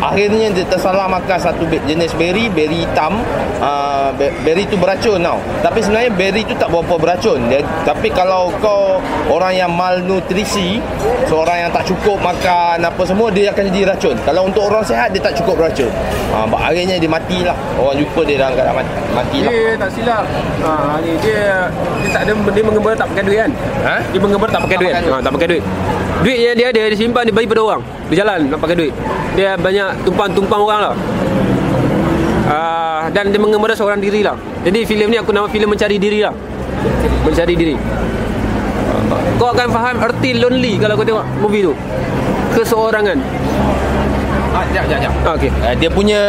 akhirnya dia tersalah makan satu jenis berry berry hitam. Uh, be- berry tu beracun tau. Tapi sebenarnya berry tu tak berapa beracun. Dia, tapi kalau kau orang yang malnutrisi seorang yang tak cukup makan apa semua dia akan jadi racun. Kalau untuk orang sihat dia tak cukup beracun. Uh, akhirnya dia matilah. Orang jumpa dia dalam keadaan mati, matilah. Dia tak silap. Ha, ni dia Dia tak ada Dia mengembara tak pakai duit kan? Ha? Dia mengembara tak pakai Tak duit? pakai duit. ha, Tak pakai duit. Duit yang dia ada Dia simpan Dia bagi pada orang. Dia jalan nak pakai duit. Dia banyak tumpang-tumpang orang lah Ah, uh, dan dia mengemara seorang diri lah. Jadi filem ni aku nama filem mencari diri lah. Mencari diri. Kau akan faham erti lonely kalau kau tengok movie tu. Keseorangan. Ah, jap, jap, jap. Ah, Okey. Uh, dia punya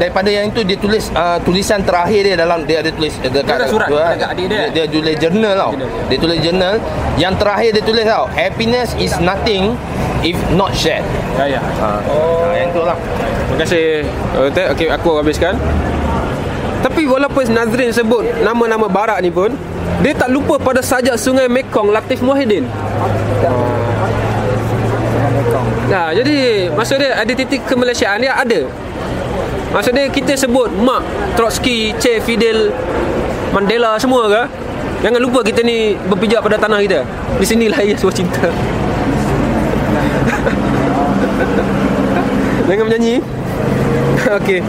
daripada yang itu dia tulis uh, tulisan terakhir dia dalam dia ada tulis uh, dekat ada surat ah. dekat adik dia. dia, dia tulis journal tau. Dia tulis journal yang terakhir dia tulis tau. Happiness is nothing if not shared. Ya ya. Ha. Oh. yang tu lah. Terima kasih. Okey, okay, aku habiskan. Tapi walaupun Nazrin sebut nama-nama barat ni pun, dia tak lupa pada sajak Sungai Mekong Latif Muhyiddin. Nah, jadi maksud dia identiti kemalaysiaan dia ada. Maksud dia kita sebut Mak Trotsky, Che Fidel, Mandela semua ke? Jangan lupa kita ni berpijak pada tanah kita. Di sinilah ia sebuah cinta. Jangan menyanyi. Okey.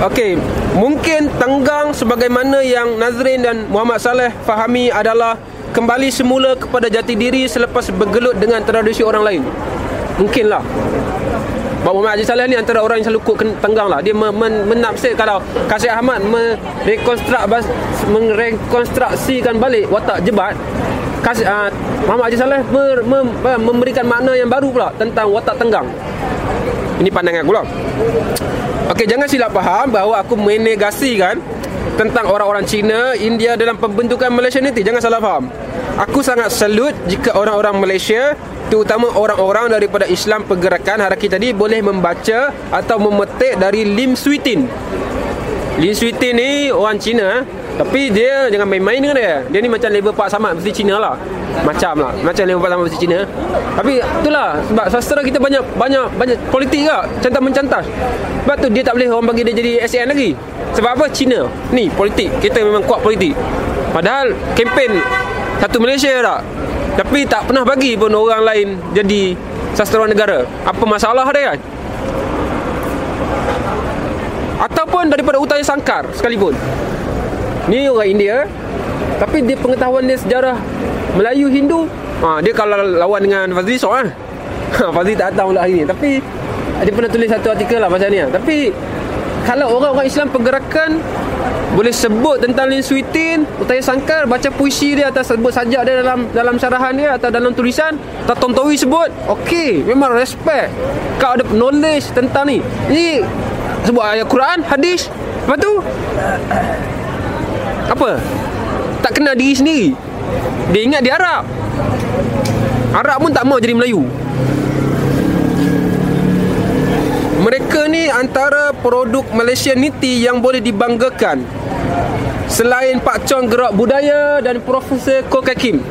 Okey, mungkin tenggang sebagaimana yang Nazrin dan Muhammad Saleh fahami adalah kembali semula kepada jati diri selepas bergelut dengan tradisi orang lain. Mungkinlah. Bapak Muhammad Haji Saleh ni antara orang yang selalu kut tenggang lah. Dia men, men, menafsir kalau Kasih Ahmad merekonstruk merekonstruksikan balik watak jebat Kasih, uh, Muhammad Haji Saleh mem, memberikan makna yang baru pula tentang watak tenggang. Ini pandangan aku lah. Okey, jangan silap faham bahawa aku menegasikan tentang orang-orang Cina, India dalam pembentukan Malaysia ni. Jangan salah faham. Aku sangat salut jika orang-orang Malaysia terutama orang-orang daripada Islam pergerakan haraki tadi boleh membaca atau memetik dari Lim Switin. Lim Switin ni orang Cina tapi dia jangan main-main dengan dia. Dia ni macam level Pak Samad mesti Cina lah. Macam lah. Macam level Pak Samad mesti Cina. Tapi itulah sebab sastra kita banyak banyak banyak politik ke cantas mencantas. Sebab tu dia tak boleh orang bagi dia jadi SN lagi. Sebab apa? Cina. Ni politik. Kita memang kuat politik. Padahal kempen satu Malaysia tak. Tapi tak pernah bagi pun orang lain jadi sastrawan negara. Apa masalah dia kan? Ataupun daripada Utaya Sangkar sekalipun. Ni orang India Tapi dia pengetahuan dia sejarah Melayu Hindu ha, Dia kalau lawan dengan Fazli Sok lah ha, Fazli tak datang pula hari ni Tapi Dia pernah tulis satu artikel lah pasal ni lah. Tapi Kalau orang-orang Islam pergerakan boleh sebut tentang Lin Switin Utaya Sangkar Baca puisi dia Atau sebut sajak dia dalam Dalam syarahan dia Atau dalam tulisan Atau Tontowi sebut Okey Memang respect. Kau ada knowledge tentang ni. Ni Sebut ayat Quran Hadis. Lepas tu apa? Tak kenal diri sendiri. Dia ingat dia Arab. Arab pun tak mau jadi Melayu Mereka ni antara produk Malaysia Niti yang boleh dibanggakan Selain Pak Chong Gerak Budaya dan Profesor Ko Kim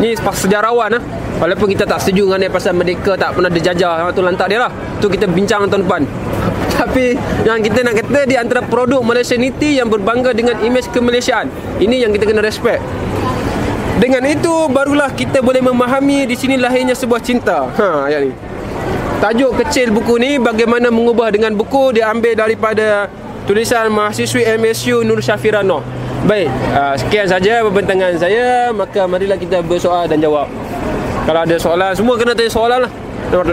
Ni sejarawan lah Walaupun kita tak setuju dengan dia pasal Merdeka tak pernah dijajah tu lantak dia lah Tu kita bincang tahun depan tapi yang kita nak kata di antara produk Malaysia Niti yang berbangga dengan imej kemalaysiaan. Ini yang kita kena respect. Dengan itu barulah kita boleh memahami di sini lahirnya sebuah cinta. Ha yang ni. Tajuk kecil buku ni bagaimana mengubah dengan buku diambil daripada tulisan mahasiswi MSU Nur Syafira Noh. Baik, uh, sekian saja pembentangan saya. Maka marilah kita bersoal dan jawab. Kalau ada soalan, semua kena tanya soalan lah.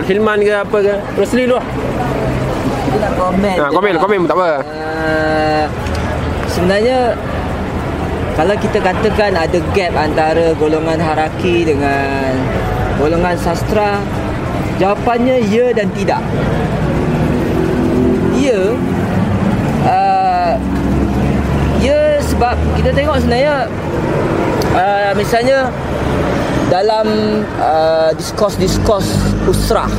Hilman ke apa ke. Rosli dulu lah nak komen ha, Komen, lah. komen tak apa uh, Sebenarnya Kalau kita katakan ada gap antara golongan haraki dengan golongan sastra Jawapannya ya dan tidak. Ya uh, Ya sebab kita tengok sebenarnya uh, Misalnya dalam uh, diskurs-diskurs usrah.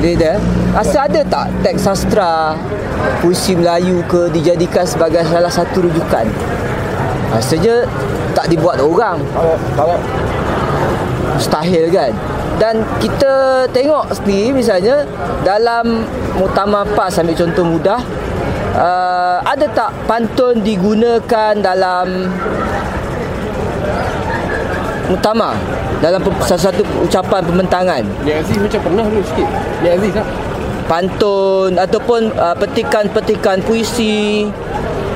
Dia dia? Rasa ada tak teks sastra puisi Melayu ke dijadikan sebagai salah satu rujukan? Rasanya tak dibuat orang. Kalau kalau mustahil kan dan kita tengok sendiri misalnya dalam Muktamar PAS ambil contoh mudah uh, ada tak pantun digunakan dalam Muktamar dalam salah satu ucapan pembentangan. Dia Aziz macam pernah dulu sikit. Dia Aziz tak? Pantun ataupun uh, petikan-petikan puisi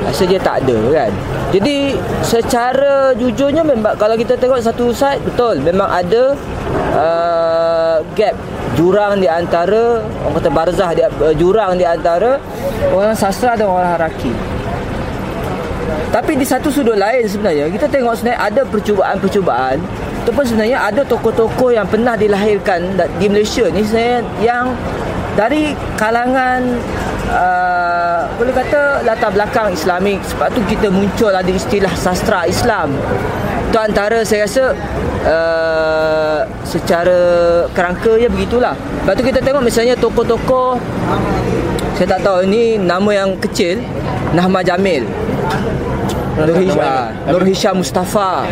rasa dia tak ada kan. Jadi secara jujurnya memang kalau kita tengok satu side betul memang ada uh, gap jurang di antara orang kata barzah di uh, jurang di antara orang sastra dan orang haraki. Tapi di satu sudut lain sebenarnya kita tengok sebenarnya ada percubaan-percubaan ataupun sebenarnya ada tokoh-tokoh yang pernah dilahirkan di Malaysia ni sebenarnya yang dari kalangan uh, boleh kata latar belakang Islamik sebab tu kita muncul ada istilah sastra Islam itu antara saya rasa uh, secara kerangkanya begitulah. Lepas tu kita tengok misalnya tokoh-tokoh saya tak tahu ini nama yang kecil Nahma Jamil. Nur Hisham, ah, Nur Hisham Mustafa.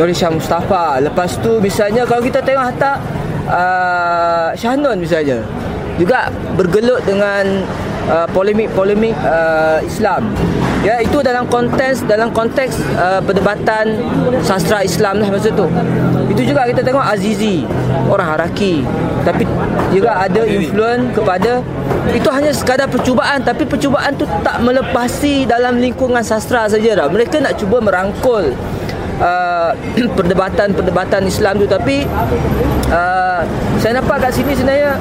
Nur Hisham Mustafa. Lepas tu misalnya Kalau kita tengok hatta uh, Shah misalnya. Juga bergelut dengan uh, Polemik-polemik uh, Islam Ya itu dalam konteks dalam konteks uh, perdebatan sastra Islam lah masa tu. Itu juga kita tengok Azizi orang Haraki tapi juga ada influence kepada itu hanya sekadar percubaan tapi percubaan tu tak melepasi dalam lingkungan sastra saja dah. Mereka nak cuba merangkul uh, perdebatan-perdebatan Islam tu tapi uh, saya nampak kat sini sebenarnya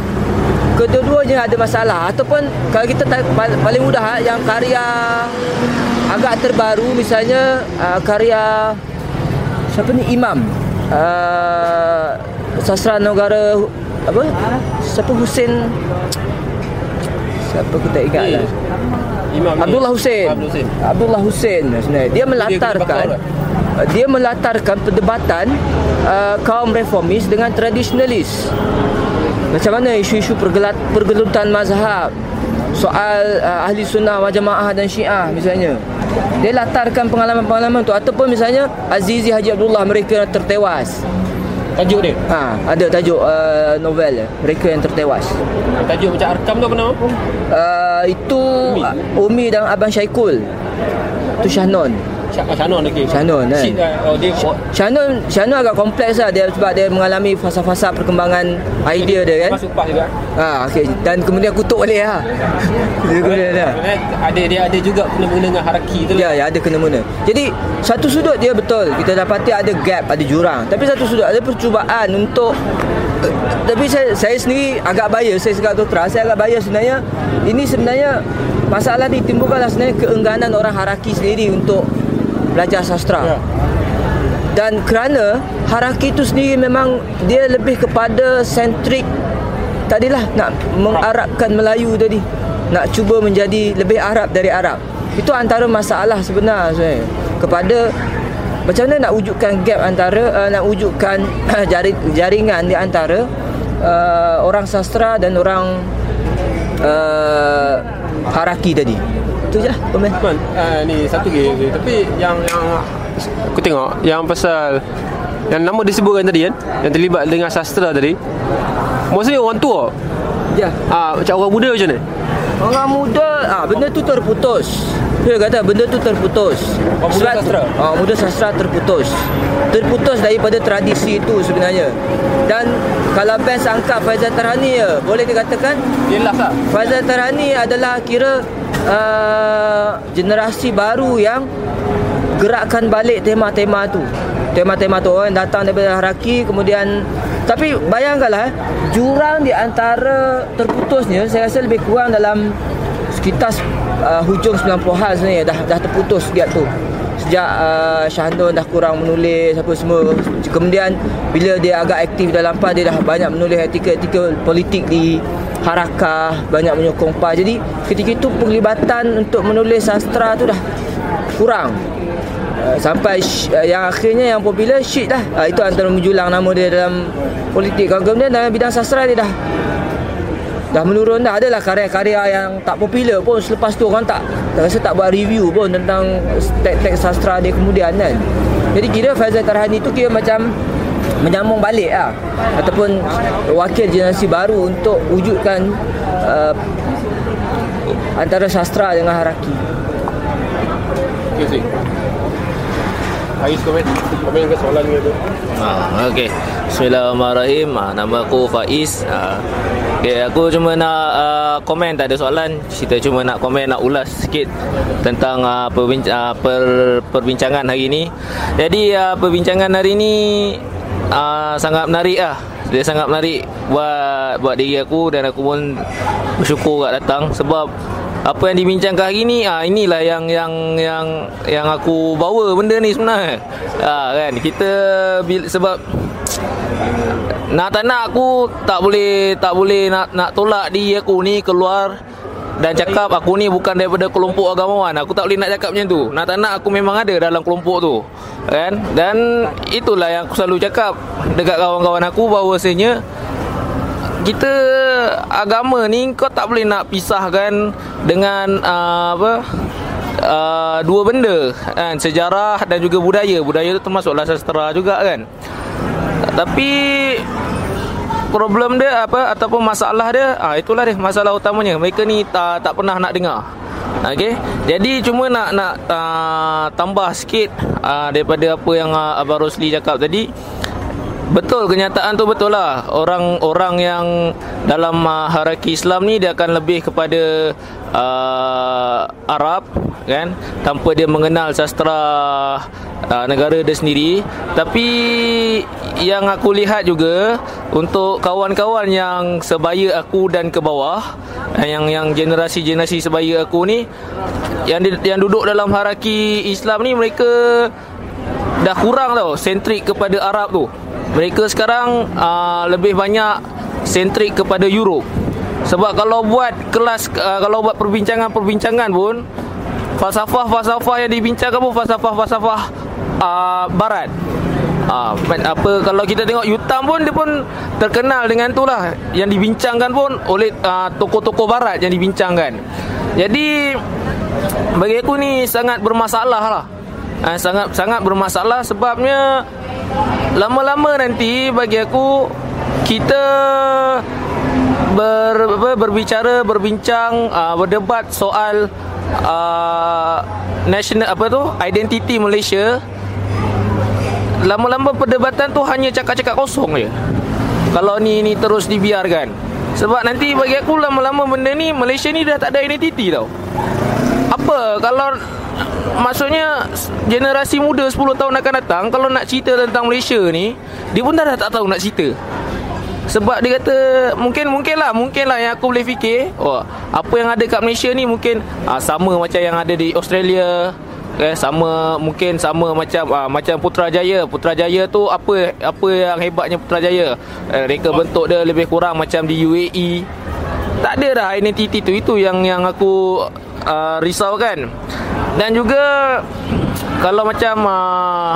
kedua-duanya ada masalah ataupun kalau kita ta- pal- paling mudah yang karya agak terbaru misalnya uh, karya siapa ni Imam uh, sastra negara apa siapa Husin siapa aku tak ingat lah Imam. Abdullah Hussein. Abdullah Hussein. Abdullah Hussein sebenarnya. Dia melatarkan dia melatarkan perdebatan uh, kaum reformis dengan tradisionalis. Macam mana isu-isu pergelat, pergelutan mazhab soal uh, ahli sunnah wal jamaah dan syiah misalnya. Dia latarkan pengalaman-pengalaman tu ataupun misalnya Azizi Haji Abdullah mereka tertewas. Tajuk dia. Ha, ada tajuk uh, novel mereka yang tertewas. Tajuk macam arkam tu apa nama? Uh, itu Umi. Umi. Umi dan Abang Syaikul. Tu Syahnon. Syak Syanon lagi. Syanon, kan? Oh, dia oh, Syanon agak kompleks lah dia sebab dia mengalami fasa-fasa perkembangan idea dia kan. Masuk pas juga. Ha okey dan kemudian kutuk balik lah. dia kemudian dah. Ada dia ada juga kena mengena dengan haraki tu. Ya, ya ada kena mena. Jadi satu sudut dia betul kita dapati ada gap, ada jurang. Tapi satu sudut ada percubaan untuk eh, tapi saya saya sendiri agak bias saya cakap tu terang saya agak bias sebenarnya ini sebenarnya masalah ni timbulkanlah sebenarnya keengganan orang haraki sendiri untuk belajar sastra. Ya. dan kerana haraki itu sendiri memang dia lebih kepada sentrik tadilah nak mengarabkan Melayu tadi nak cuba menjadi lebih Arab dari Arab. Itu antara masalah sebenar sebenarnya kepada macam mana nak wujudkan gap antara uh, nak wujudkan jari, jaringan di antara uh, orang sastra dan orang uh, haraki tadi itu je lah komen Man, uh, ni satu lagi tapi yang yang aku tengok yang pasal yang nama disebutkan tadi kan yang terlibat dengan sastra tadi mostly orang tua ya ah macam orang muda macam ni Orang muda ah benda tu terputus. Dia kata benda tu terputus. Oh, muda sastra? Ah muda sastra terputus. Terputus daripada tradisi itu sebenarnya. Dan kalau best angkat Faizal Tarhani ya, boleh dikatakan last lah Faizal Tarhani adalah kira uh, generasi baru yang gerakkan balik tema-tema tu. Tema-tema tu orang datang daripada Haraki kemudian tapi bayangkanlah eh, jurang di antara terputusnya saya rasa lebih kurang dalam sekitar uh, hujung 90-an sebenarnya dah dah terputus sejak tu. Sejak uh, Syahdon dah kurang menulis apa semua kemudian bila dia agak aktif dalam PAS dia dah banyak menulis artikel-artikel politik di Harakah banyak menyokong PAS jadi ketika itu penglibatan untuk menulis sastra tu dah kurang. Uh, sampai uh, yang akhirnya yang popular Syed lah uh, itu antara menjulang nama dia dalam politik kalau kemudian dalam bidang sastra dia dah. Dah menurun dah. Adalah karya-karya yang tak popular pun selepas tu orang tak tak rasa tak buat review pun tentang teks-teks sastra dia kemudian kan. Jadi kira Faizal Tarhani tu kira macam menyambung balik lah ataupun wakil generasi baru untuk wujudkan uh, antara sastra dengan haraki okay, see. Ais komen komen ke soalan ni tu Ha, okey. Bismillahirrahmanirrahim. Ha, nama aku Faiz. Ha, okey, aku cuma nak uh, komen tak ada soalan. Kita cuma nak komen nak ulas sikit tentang uh, perbinc- uh, per, perbincangan hari ini. Jadi uh, perbincangan hari ini uh, sangat menarik lah. dia sangat menarik buat buat diri aku dan aku pun bersyukur kat datang sebab apa yang dibincangkan hari ni ah inilah yang yang yang yang aku bawa benda ni sebenarnya. Ah kan kita sebab nak tak nak aku tak boleh tak boleh nak nak tolak diri aku ni keluar dan cakap aku ni bukan daripada kelompok agamawan. Aku tak boleh nak cakap macam tu. Nak tak nak aku memang ada dalam kelompok tu. Kan? Dan itulah yang aku selalu cakap dekat kawan-kawan aku bahawasanya kita agama ni kau tak boleh nak pisahkan dengan uh, apa uh, dua benda kan sejarah dan juga budaya budaya tu termasuklah sastra juga kan tapi problem dia apa ataupun masalah dia ah itulah dia masalah utamanya mereka ni tak tak pernah nak dengar Okey. Jadi cuma nak nak uh, tambah sikit uh, daripada apa yang uh, Abang Rosli cakap tadi. Betul kenyataan tu betul lah Orang-orang yang dalam uh, hierarki Islam ni Dia akan lebih kepada uh, Arab kan Tanpa dia mengenal sastra uh, negara dia sendiri Tapi yang aku lihat juga Untuk kawan-kawan yang sebaya aku dan ke bawah Yang yang generasi-generasi sebaya aku ni Yang yang duduk dalam hierarki Islam ni Mereka dah kurang tau Sentrik kepada Arab tu mereka sekarang uh, lebih banyak sentrik kepada Europe. Sebab kalau buat kelas uh, kalau buat perbincangan-perbincangan pun falsafah-falsafah yang dibincangkan pun falsafah-falsafah uh, barat. Uh, apa kalau kita tengok Yutam pun dia pun terkenal dengan tu lah yang dibincangkan pun oleh uh, tokoh-tokoh barat yang dibincangkan. Jadi bagi aku ni sangat bermasalah lah. Uh, sangat sangat bermasalah sebabnya lama-lama nanti bagi aku kita ber, apa, berbicara berbincang uh, berdebat soal uh, national apa tu identiti Malaysia. Lama-lama perdebatan tu hanya cakap-cakap kosong je. Kalau ni ni terus dibiarkan. Sebab nanti bagi aku lama-lama benda ni Malaysia ni dah tak ada identiti tau. Apa kalau maksudnya generasi muda 10 tahun akan datang kalau nak cerita tentang Malaysia ni dia pun dah, dah tak tahu nak cerita sebab dia kata mungkin mungkin lah mungkin lah yang aku boleh fikir oh, apa yang ada kat Malaysia ni mungkin ah, sama macam yang ada di Australia eh sama mungkin sama macam ah, macam Putrajaya. Putrajaya tu apa apa yang hebatnya Putrajaya? Eh, reka bentuk dia lebih kurang macam di UAE tak ada dah identiti tu itu yang yang aku uh, risau kan dan juga kalau macam uh,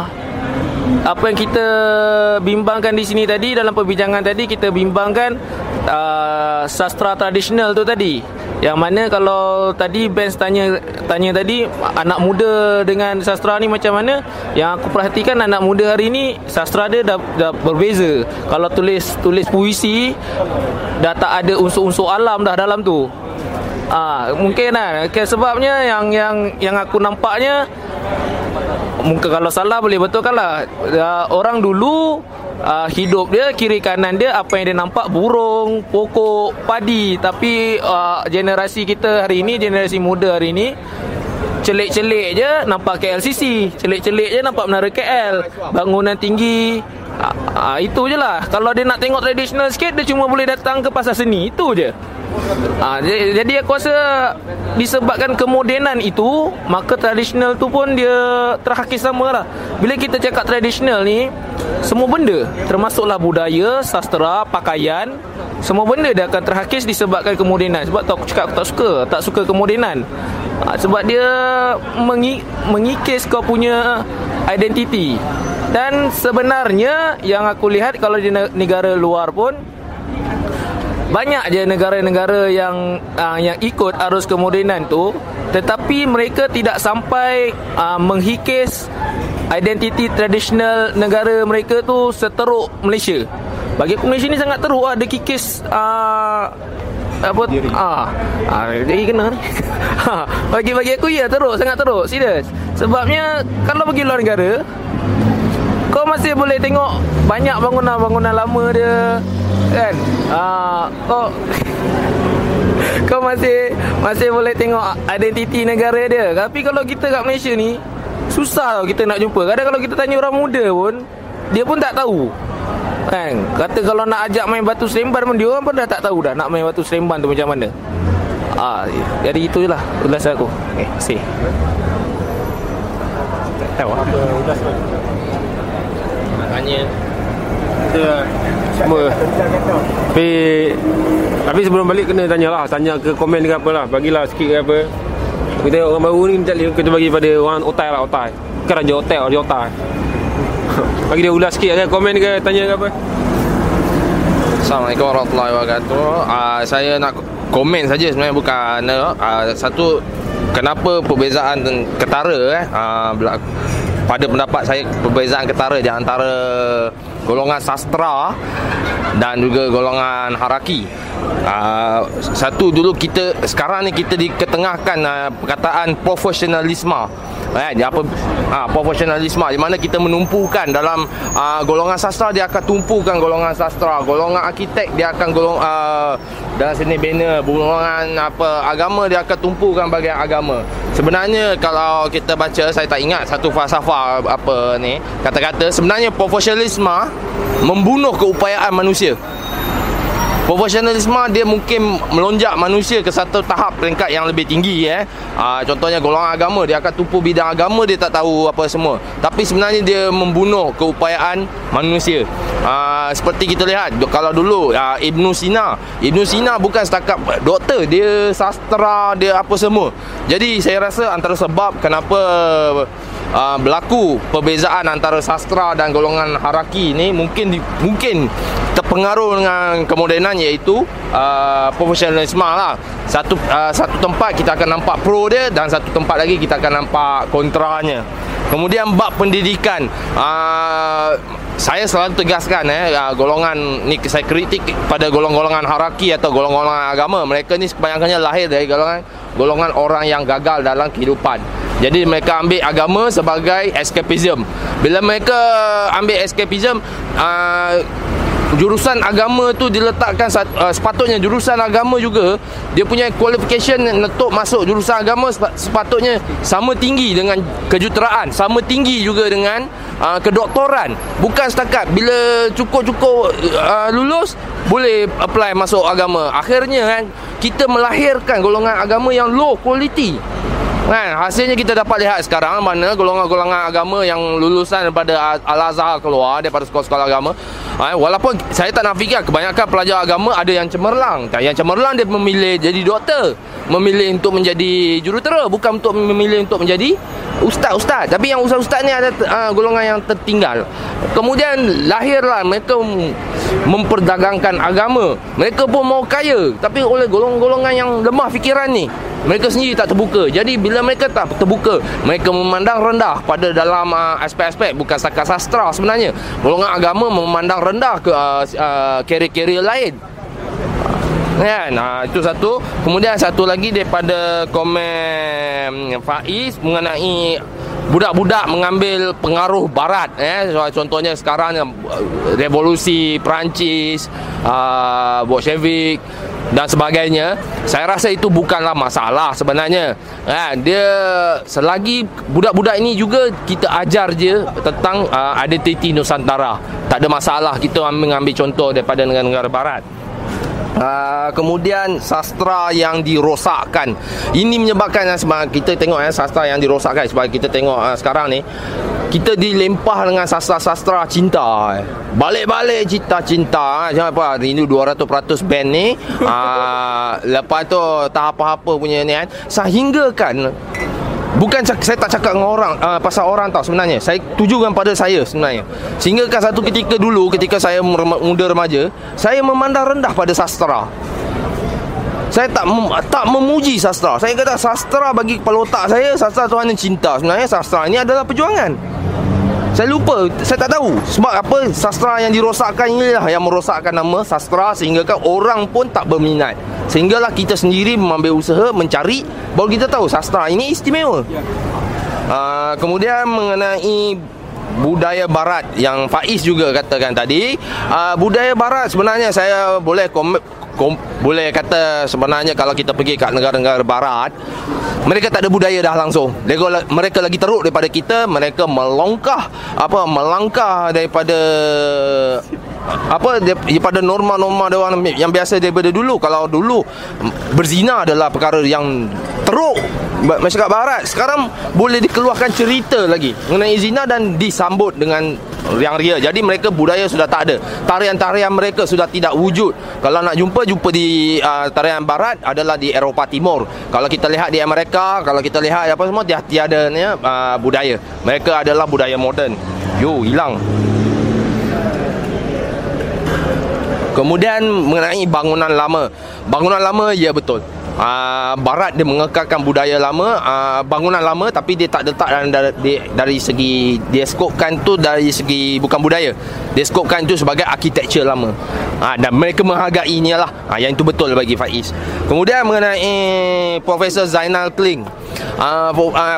apa yang kita bimbangkan di sini tadi dalam perbincangan tadi kita bimbangkan uh, sastra tradisional tu tadi. Yang mana kalau tadi Benz tanya tanya tadi anak muda dengan sastra ni macam mana? Yang aku perhatikan anak muda hari ni sastra dia dah, dah berbeza. Kalau tulis tulis puisi dah tak ada unsur-unsur alam dah dalam tu. Ah, mungkin lah. Okay, sebabnya yang yang yang aku nampaknya mungkin kalau salah boleh betulkan lah. Uh, orang dulu uh, hidup dia kiri kanan dia apa yang dia nampak burung, pokok, padi. Tapi uh, generasi kita hari ini, generasi muda hari ini celik-celik je nampak KLCC, celik-celik je nampak menara KL, bangunan tinggi. Uh, itu je lah Kalau dia nak tengok tradisional sikit Dia cuma boleh datang ke pasar seni Itu je Ha, jadi aku rasa disebabkan kemodenan itu maka tradisional tu pun dia terhakis sama lah. Bila kita cakap tradisional ni semua benda termasuklah budaya, sastra, pakaian semua benda dia akan terhakis disebabkan kemodenan. Sebab tu aku cakap aku tak suka, tak suka kemodenan. Ha, sebab dia mengi- mengikis kau punya identiti. Dan sebenarnya yang aku lihat kalau di negara luar pun banyak je negara-negara yang uh, yang ikut arus kemodenan tu tetapi mereka tidak sampai uh, menghikis identiti tradisional negara mereka tu seteruk Malaysia. Bagi aku Malaysia ni sangat teruk lah dia kikis uh, apa ah ah jadi kena ni. Bagi bagi aku ya teruk sangat teruk serius sebabnya kalau pergi luar negara kau masih boleh tengok banyak bangunan-bangunan lama dia kan? Uh, kau kau masih masih boleh tengok identiti negara dia. Tapi kalau kita kat Malaysia ni susah tau kita nak jumpa. Kadang kalau kita tanya orang muda pun dia pun tak tahu. Kan? Kata kalau nak ajak main batu seremban pun Dia orang pun dah tak tahu dah Nak main batu seremban tu macam mana. Ah, jadi itu je lah ulasan aku. Okay, terima kasih. Tak tahu apa ulasan. Tanya Semua. Tapi Tapi sebelum balik kena tanya lah. Tanya ke komen ke apa lah. Bagilah sikit ke apa. Kita orang baru ni Kita, kita bagi pada orang otai lah otai. Bukan raja otai Raja otai. Bagi dia ulas sikit ke Komen ke Tanya ke apa. Assalamualaikum warahmatullahi wabarakatuh. Uh, Saya nak komen saja sebenarnya bukan uh, Satu Kenapa perbezaan ketara eh, uh, Pada pendapat saya Perbezaan ketara di antara Golongan sastra Dan juga golongan haraki. Uh, Satu dulu kita Sekarang ni kita diketengahkan uh, Perkataan profesionalisme eh, apa ha, profesionalisme. Di mana kita menumpukan dalam uh, golongan sastra dia akan tumpukan golongan sastra. Golongan arkitek dia akan golong uh, dalam sini banner golongan apa agama dia akan tumpukan bagian agama. Sebenarnya kalau kita baca saya tak ingat satu falsafah apa ni. Kata-kata sebenarnya profesionalisme membunuh keupayaan manusia Profesionalisme dia mungkin melonjak manusia ke satu tahap peringkat yang lebih tinggi eh. Aa, contohnya golongan agama dia akan tumpu bidang agama dia tak tahu apa semua. Tapi sebenarnya dia membunuh keupayaan manusia. Aa, seperti kita lihat kalau dulu aa, Ibnu Sina, Ibnu Sina bukan setakat doktor, dia sastra, dia apa semua. Jadi saya rasa antara sebab kenapa uh, berlaku perbezaan antara sastra dan golongan haraki ni mungkin mungkin terpengaruh dengan kemodenan iaitu uh, profesionalisme lah. Satu uh, satu tempat kita akan nampak pro dia dan satu tempat lagi kita akan nampak kontranya. Kemudian bab pendidikan uh, saya selalu tegaskan eh golongan ni saya kritik pada golongan-golongan haraki atau golongan-golongan agama mereka ni kebanyakannya lahir dari golongan golongan orang yang gagal dalam kehidupan jadi mereka ambil agama sebagai escapism bila mereka ambil escapism uh, jurusan agama tu diletakkan uh, sepatutnya jurusan agama juga dia punya qualification untuk masuk jurusan agama sepatutnya sama tinggi dengan kejuruteraan sama tinggi juga dengan uh, kedoktoran. Bukan setakat bila cukup-cukup uh, lulus boleh apply masuk agama. Akhirnya kan kita melahirkan golongan agama yang low quality Kan, hasilnya kita dapat lihat sekarang mana golongan-golongan agama yang lulusan daripada Al-Azhar keluar daripada sekolah-sekolah agama. Ha, walaupun saya tak nafikan kebanyakan pelajar agama ada yang cemerlang. Yang cemerlang dia memilih jadi doktor, memilih untuk menjadi jurutera bukan untuk memilih untuk menjadi ustaz-ustaz. Tapi yang ustaz-ustaz ni ada uh, golongan yang tertinggal. Kemudian lahirlah mereka memperdagangkan agama. Mereka pun mau kaya tapi oleh golongan-golongan yang lemah fikiran ni mereka sendiri tak terbuka. Jadi bila mereka tak terbuka, mereka memandang rendah pada dalam uh, aspek-aspek bukan sakat sastra sebenarnya. Golongan agama memandang rendah ke uh, uh, lain. Kan? Nah, itu satu. Kemudian satu lagi daripada komen Faiz mengenai budak-budak mengambil pengaruh barat eh contohnya sekarang revolusi Perancis uh, Bolshevik dan sebagainya. Saya rasa itu bukanlah masalah sebenarnya. Ha, dia selagi budak-budak ini juga kita ajar je tentang uh, identiti Nusantara. Tak ada masalah kita mengambil contoh daripada negara-negara barat Uh, kemudian sastra yang dirosakkan. Ini menyebabkan uh, sebab kita tengok uh, sastra yang dirosakkan sebab kita tengok uh, sekarang ni kita dilempah dengan sastra-sastra cinta balik-balik cinta-cinta macam apa rindu 200% band ni uh, lepas tu tak apa-apa punya ni kan sehingga kan Bukan saya tak cakap dengan orang uh, Pasal orang tau sebenarnya. Saya tujukan pada saya sebenarnya. Sehingga kan satu ketika dulu Ketika saya muda remaja Saya memandang rendah pada sastra. Saya tak tak memuji sastra. Saya kata sastra bagi kepala otak saya Sastra tu hanya cinta. Sebenarnya sastra ini adalah perjuangan saya lupa Saya tak tahu. Sebab apa? Sastra yang dirosakkan inilah Yang merosakkan nama sastra Sehingga kan orang pun tak berminat. Sehinggalah kita sendiri Mengambil usaha Mencari Baru kita tahu Sastra ini istimewa. Uh, Kemudian mengenai budaya barat yang Faiz juga katakan tadi. Uh, budaya barat sebenarnya saya boleh komen kom, boleh kata sebenarnya kalau kita pergi kat negara-negara barat mereka tak ada budaya dah langsung. Mereka, mereka lagi teruk daripada kita mereka melongkah apa melangkah daripada apa daripada norma-norma dia orang yang biasa daripada dulu. Kalau dulu berzina adalah perkara yang teruk. Masyarakat barat sekarang boleh dikeluarkan cerita lagi mengenai zina dan disambut dengan yang ria. Jadi mereka budaya sudah tak ada. Tarian-tarian mereka sudah tidak wujud. Kalau nak jumpa jumpa di uh, tarian barat adalah di Eropah Timur. Kalau kita lihat di Amerika kalau kita lihat apa semua dia tiada ni uh, budaya. Mereka adalah budaya moden. Yo hilang. Kemudian mengenai bangunan lama. Bangunan lama ya betul. Uh, barat dia mengekalkan budaya lama uh, bangunan lama tapi dia tak letak dari, dari, dari segi dia skopkan tu dari segi bukan budaya dia skopkan tu sebagai architecture lama. Uh, dan mereka menghargainya lah uh, yang itu betul bagi Faiz. Kemudian mengenai Profesor Zainal Kling. Uh, uh,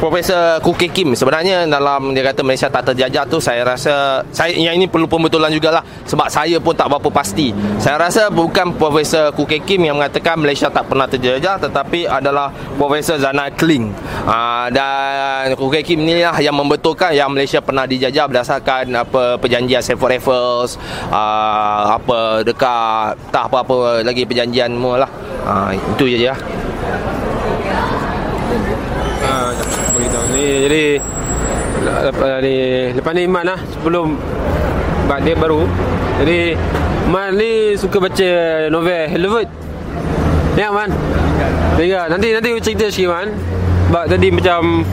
Profesor Kuki Kim. Sebenarnya dalam dia kata Malaysia tak terjajah tu saya rasa saya yang ini perlu pembetulan jugalah. Sebab saya pun tak berapa pasti. Saya rasa bukan Profesor Kuki Kim yang mengatakan Malaysia tak pernah terjajah tetapi adalah Profesor Zana Kling. Uh, dan Kukai Kim ni lah yang membetulkan yang Malaysia pernah dijajah berdasarkan apa perjanjian Seven Raffles uh, apa dekat tak apa-apa lagi perjanjian semua lah. Uh, itu je lah. Uh, ni jadi lepas ni Iman lah sebelum dia baru jadi Man ni suka baca novel Hellewood Ya man? Tiga Nanti nanti cerita sikit man. Sebab tadi macam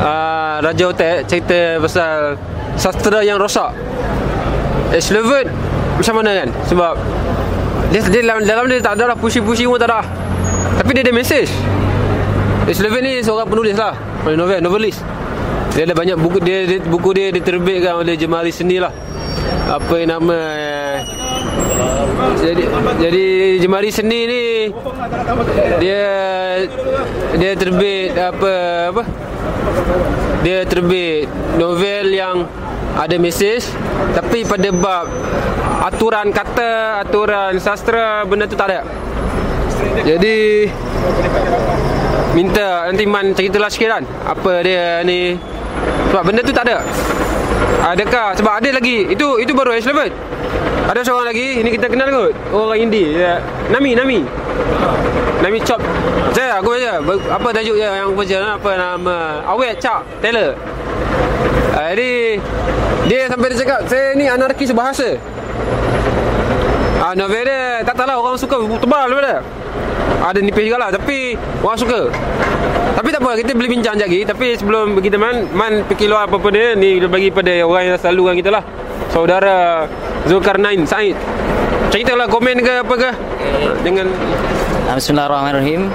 uh, Raja Otek cerita pasal Sastra yang rosak. Extrovert Macam mana kan? Sebab dia, dia dalam, dalam dia tak ada lah Pusing-pusing pun tak ada. Tapi dia ada mesej Extrovert ni seorang penulis lah. Novel, novelis. Dia ada banyak buku dia, dia Buku dia diterbitkan oleh Jemari Seni lah. Apa yang nama jadi jadi jemari seni ni dia dia terbit apa apa? Dia terbit novel yang ada mesej tapi pada bab aturan kata aturan sastra benda tu tak ada. Jadi minta nanti man ceritalah sikit kan apa dia ni. Sebab benda tu tak ada. Adakah sebab ada lagi itu itu baru H11 ada seorang lagi Ini kita kenal kot. Orang Indi ya. Nami Nami. Nami Chop. Saya aku baca. Apa tajuk dia yang baca Apa nama? Awet Chak Taylor. Uh, Jadi Dia sampai dia cakap Saya ni anarkis bahasa. Ah, uh, novel dia tak tahulah orang suka tebal daripada ada nipis juga lah Tapi Orang suka. Tapi tak apa Kita boleh bincang lagi. Tapi sebelum kita man Man pergi luar apa-apa dia Ni bagi pada orang yang selalu dengan kita lah. Saudara Zulkarnain Said. Ceritalah komen ke apa ke? Dengan Bismillahirrahmanirrahim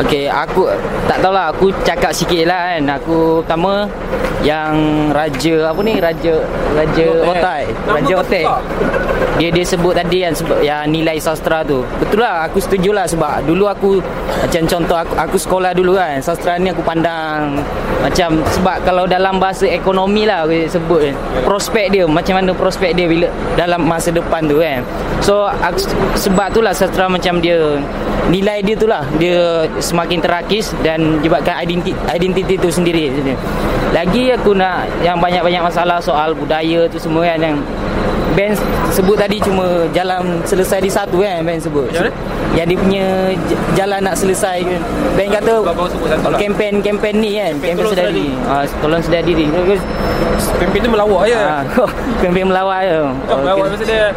Okey, aku tak tahulah aku cakap sikit lah kan. Aku pertama yang raja apa ni? Raja raja otai raja otai dia dia sebut tadi kan sebab yang nilai sastra tu. Betul lah aku setuju lah sebab dulu aku macam contoh aku, aku sekolah dulu kan. Sastra ni aku pandang macam sebab kalau dalam bahasa ekonomi lah aku sebut prospek dia macam mana prospek dia bila dalam masa depan tu kan. So aku, sebab tu lah sastra macam dia nilai dia tu lah. Dia semakin terakis dan jebatkan identiti identiti tu sendiri lagi aku nak yang banyak-banyak masalah soal budaya tu semua kan yang band sebut tadi cuma jalan selesai di satu kan band sebut Macam yang dia punya jalan nak selesai kan. Band kata kempen kempen ni kan kempen sedar diri. Ah tolong sedar diri. Kempen tu melawak je ah, kempen melawak je oh, melawak maksud dia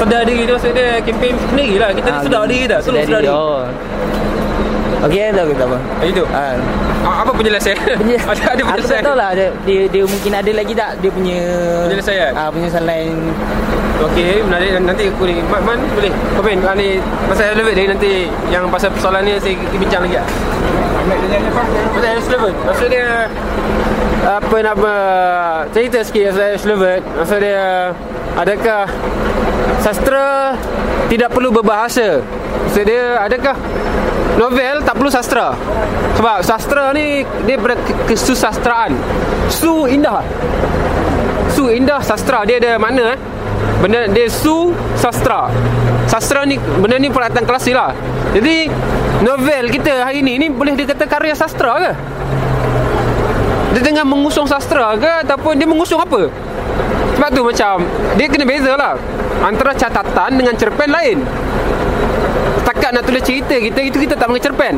sedar diri tu maksud dia kempen sendiri lah kita ah, sedar diri dah tolong sedar diri. Oh. Okey, tak apa. Itu. Ha. Apa penjelasan? Penjelasan. ada ada penjelasan. Aku tak tahu lah dia, dia, mungkin ada lagi tak dia punya penjelasan. Ah, penjelasan lain. Okey, menarik nanti aku ni. Man, man boleh komen ah, ni pasal elevate dia nanti yang pasal persoalan ni saya kita bincang lagi ah. Pasal elevate. Maksud dia apa nama cerita sikit pasal elevate. Maksud dia adakah sastra tidak perlu berbahasa? Maksud dia adakah novel tak perlu sastra. Sebab sastra ni dia ber kesusastraan. Su indah. Su indah sastra. Dia ada makna eh? Benda dia su sastra. Sastra ni benda ni peralatan klasik lah. Jadi novel kita hari ni ni boleh dikata karya sastra ke? Dia tengah mengusung sastra ke ataupun dia mengusung apa? Sebab tu macam dia kena beza lah antara catatan dengan cerpen lain setakat nak tulis cerita kita itu kita tak panggil cerpen.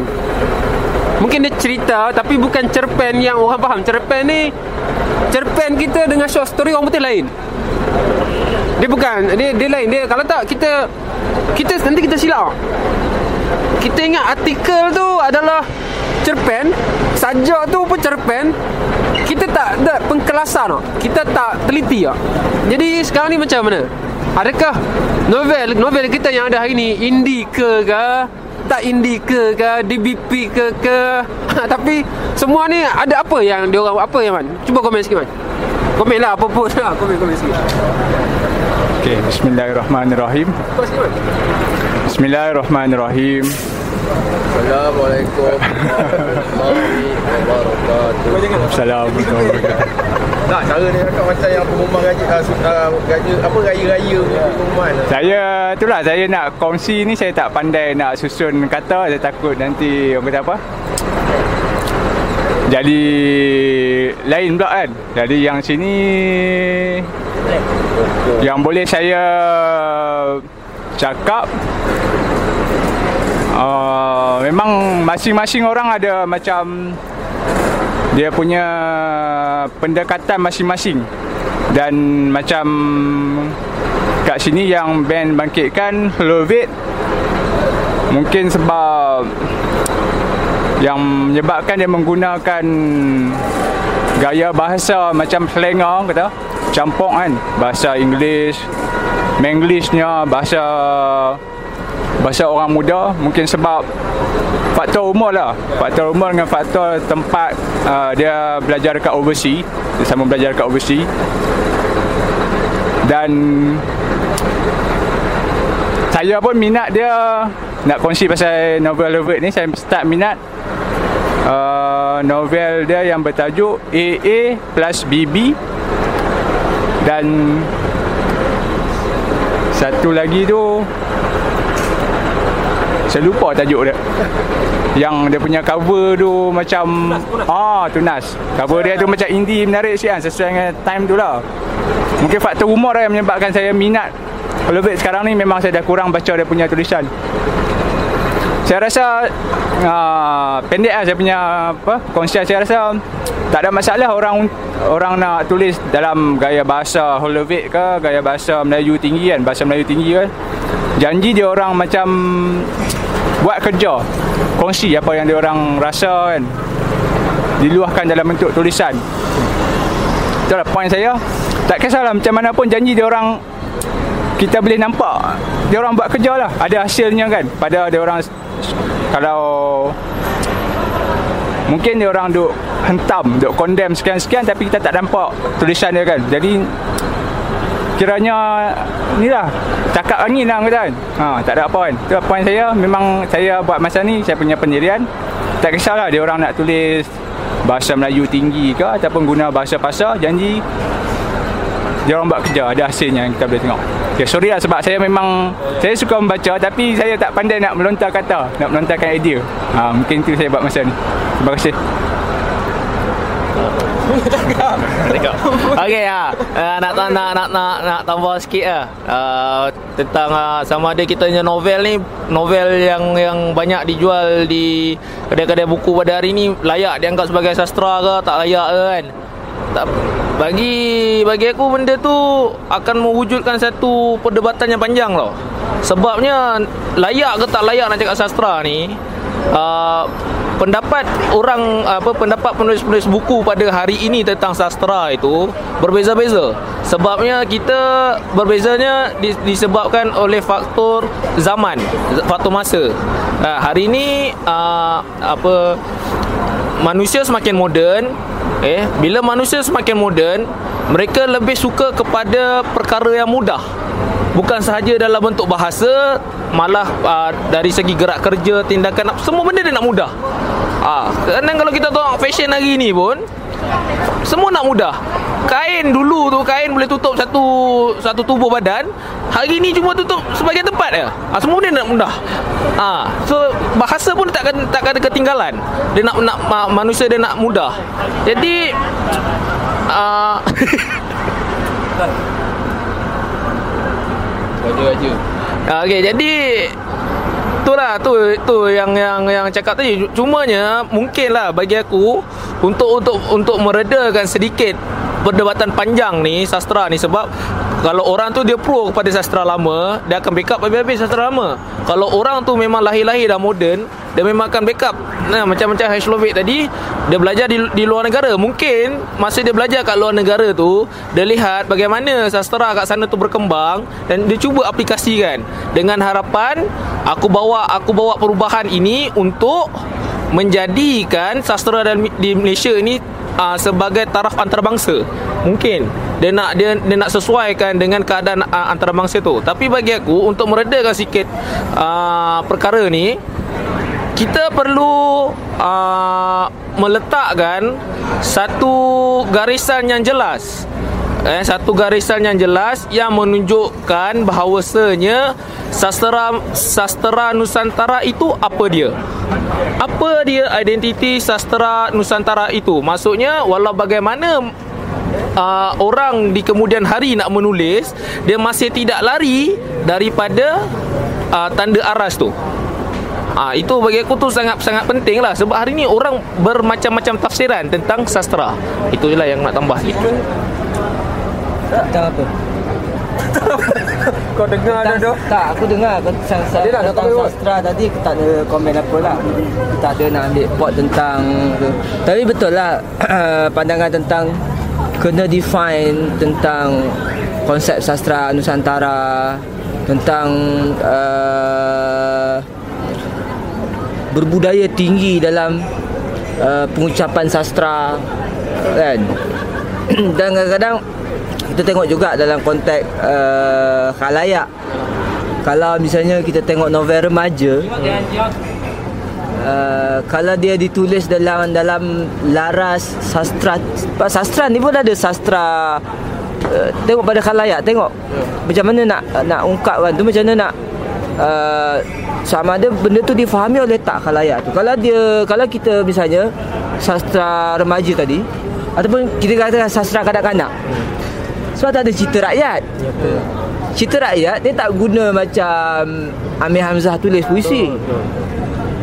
Mungkin dia cerita Tapi bukan cerpen yang orang faham. Cerpen ni Cerpen kita dengan short story orang putih lain. Dia bukan Dia, dia lain. Dia, Kalau tak kita Kita nanti kita silap. Kita ingat artikel tu adalah Cerpen Sajak tu pun cerpen. Kita tak ada pengkelasan tau. Kita tak teliti tau. Jadi sekarang ni macam mana? Adakah Novel Novel kita yang ada hari ni Indie ke ke tak indie ke ke DBP ke ke tapi semua ni ada apa yang dia orang apa yang man? Cuba komen sikit man. Komen lah apa pun ha, komen komen sikit. Okay, Bismillahirrahmanirrahim. Bismillahirrahmanirrahim. Assalamualaikum warahmatullahi wabarakatuh. Assalamualaikum warahmatullahi wabarakatuh. Tak, cara ni cakap macam yang pengumuman gaji, uh, uh, gaji apa raya-raya punya pengumuman. Saya itulah saya nak kongsi ni saya tak pandai nak susun kata saya takut nanti orang kata apa jadi lain pula kan jadi yang sini yang boleh saya cakap uh, memang masing-masing orang ada macam dia punya pendekatan masing-masing. Dan macam kat sini yang band bangkitkan Love It mungkin sebab yang menyebabkan dia menggunakan gaya bahasa macam slang orang kata campur kan. Bahasa English Menglishnya bahasa bahasa orang muda mungkin sebab faktor umur lah. Faktor umur dengan faktor tempat uh, dia belajar dekat overseas. Dia sama belajar dekat overseas. Dan saya pun minat dia. Nak kongsi pasal novel Lovett ni saya start minat uh, novel dia yang bertajuk AA plus BB dan satu lagi tu saya lupa tajuk dia. Yang dia punya cover tu macam ah tunas. Cover dia tu macam indie menarik sikit kan sesuai dengan time tu lah. Mungkin faktor umur lah yang menyebabkan saya minat. Love It sekarang ni memang saya dah kurang baca dia punya tulisan. Saya rasa uh, pendek lah saya punya apa kongsian saya rasa tak ada masalah orang orang nak tulis dalam gaya bahasa Holovit ke gaya bahasa Melayu tinggi kan bahasa Melayu tinggi kan janji dia orang macam buat kerja. Kongsi apa yang dia orang rasa kan? Diluahkan dalam bentuk tulisan. Itulah point saya. Tak kisahlah macam mana pun janji dia orang kita boleh nampak dia orang buat kerja lah. Ada hasilnya kan? Pada dia orang kalau mungkin dia orang duk hentam duk condemn sekian-sekian tapi kita tak nampak tulisan dia kan? Jadi kiranya ni lah cakap angin lah kata kan ha, tak ada apa kan. Tu point saya. Memang saya buat masa ni saya punya pendirian. Tak kisahlah dia orang nak tulis bahasa Melayu tinggi ke ataupun guna bahasa pasar janji dia orang buat kerja. Ada hasilnya yang kita boleh tengok. Okay, sorry lah sebab saya memang saya suka membaca tapi saya tak pandai nak melontar kata nak melontarkan idea. Ha, mungkin tu saya buat masa ni. Terima kasih Okey ya. Uh, nak, nak nak nak nak nak tambah sikit lah. Uh, tentang uh, sama ada kita punya novel ni novel yang yang banyak dijual di kedai-kedai buku pada hari ni layak dianggap sebagai sastra ke tak layak ke kan. Tak bagi bagi aku benda tu akan mewujudkan satu perdebatan yang panjang tau. Sebabnya layak ke tak layak nak cakap sastra ni uh, pendapat orang apa pendapat penulis-penulis buku pada hari ini tentang sastra itu berbeza-beza. Sebabnya kita berbezanya disebabkan oleh faktor zaman, faktor masa. Uh, hari ini uh, apa manusia semakin moden eh bila manusia semakin moden mereka lebih suka kepada perkara yang mudah bukan sahaja dalam bentuk bahasa malah uh, dari segi gerak kerja tindakan semua benda dia nak mudah ah uh, kadang kalau kita tengok fashion hari ni pun Semua nak mudah. Kain dulu tu kain boleh tutup satu satu tubuh badan. Hari ni cuma tutup sebagian tempat je. Ha, semua dia nak mudah. Ha, so bahasa pun tak akan tak ada ketinggalan. Dia nak nak ma- manusia dia nak mudah. Jadi uh, Raja-raja. Ah, Okey, jadi itulah tu tu yang yang yang cakap tadi. Cumanya mungkinlah bagi aku untuk untuk untuk meredakan sedikit perdebatan panjang ni sastra ni sebab kalau orang tu dia pro kepada sastra lama dia akan backup habis-habis sastra lama. Kalau orang tu memang lahir-lahir dah moden dia memang akan backup. Nah macam-macam Hashlovik tadi dia belajar di, di luar negara. Mungkin masa dia belajar kat luar negara tu dia lihat bagaimana sastra kat sana tu berkembang dan dia cuba aplikasikan. Dengan harapan aku bawa aku bawa perubahan ini untuk menjadikan sastra dalam di Malaysia ini uh, sebagai taraf antarabangsa. Mungkin. Dia nak dia dia nak sesuaikan dengan keadaan uh, antarabangsa tu. Tapi bagi aku untuk meredakan sikit uh, perkara ni kita perlu uh, meletakkan satu garisan yang jelas eh, satu garisan yang jelas yang menunjukkan bahawasanya sastra sastra Nusantara itu apa dia apa dia identiti sastra Nusantara itu maksudnya walau bagaimana uh, orang di kemudian hari nak menulis dia masih tidak lari daripada uh, tanda aras tu Ah itu bagi aku tu sangat sangat penting lah sebab hari ni orang bermacam-macam tafsiran tentang sastra. Itu je lah yang nak tambah sikit. Tentang apa? Kau dengar tak, tak, aku dengar. Tentang, Dia nak tentang sastra tadi aku tak ada komen apa lah. Tak ada nak ambil pot tentang tu. Tapi betul lah pandangan tentang kena define tentang konsep sastra Nusantara tentang uh, berbudaya tinggi dalam uh, pengucapan sastra kan? Dan kadang-kadang kita tengok juga dalam konteks uh, khalayak. Kalau misalnya kita tengok novel remaja uh, kalau dia ditulis dalam dalam laras sastra sastra ni pun ada sastra uh, tengok pada khalayak tengok. Macam mana nak nak ungkapkan tu macam mana nak uh, sama ada benda tu difahami oleh tak khalayak tu. Kalau dia kalau kita misalnya sastra remaja tadi ataupun kita katakan sastra kanak-kanak sebab tak ada cerita rakyat. Cerita rakyat dia tak guna macam Amir Hamzah tulis puisi.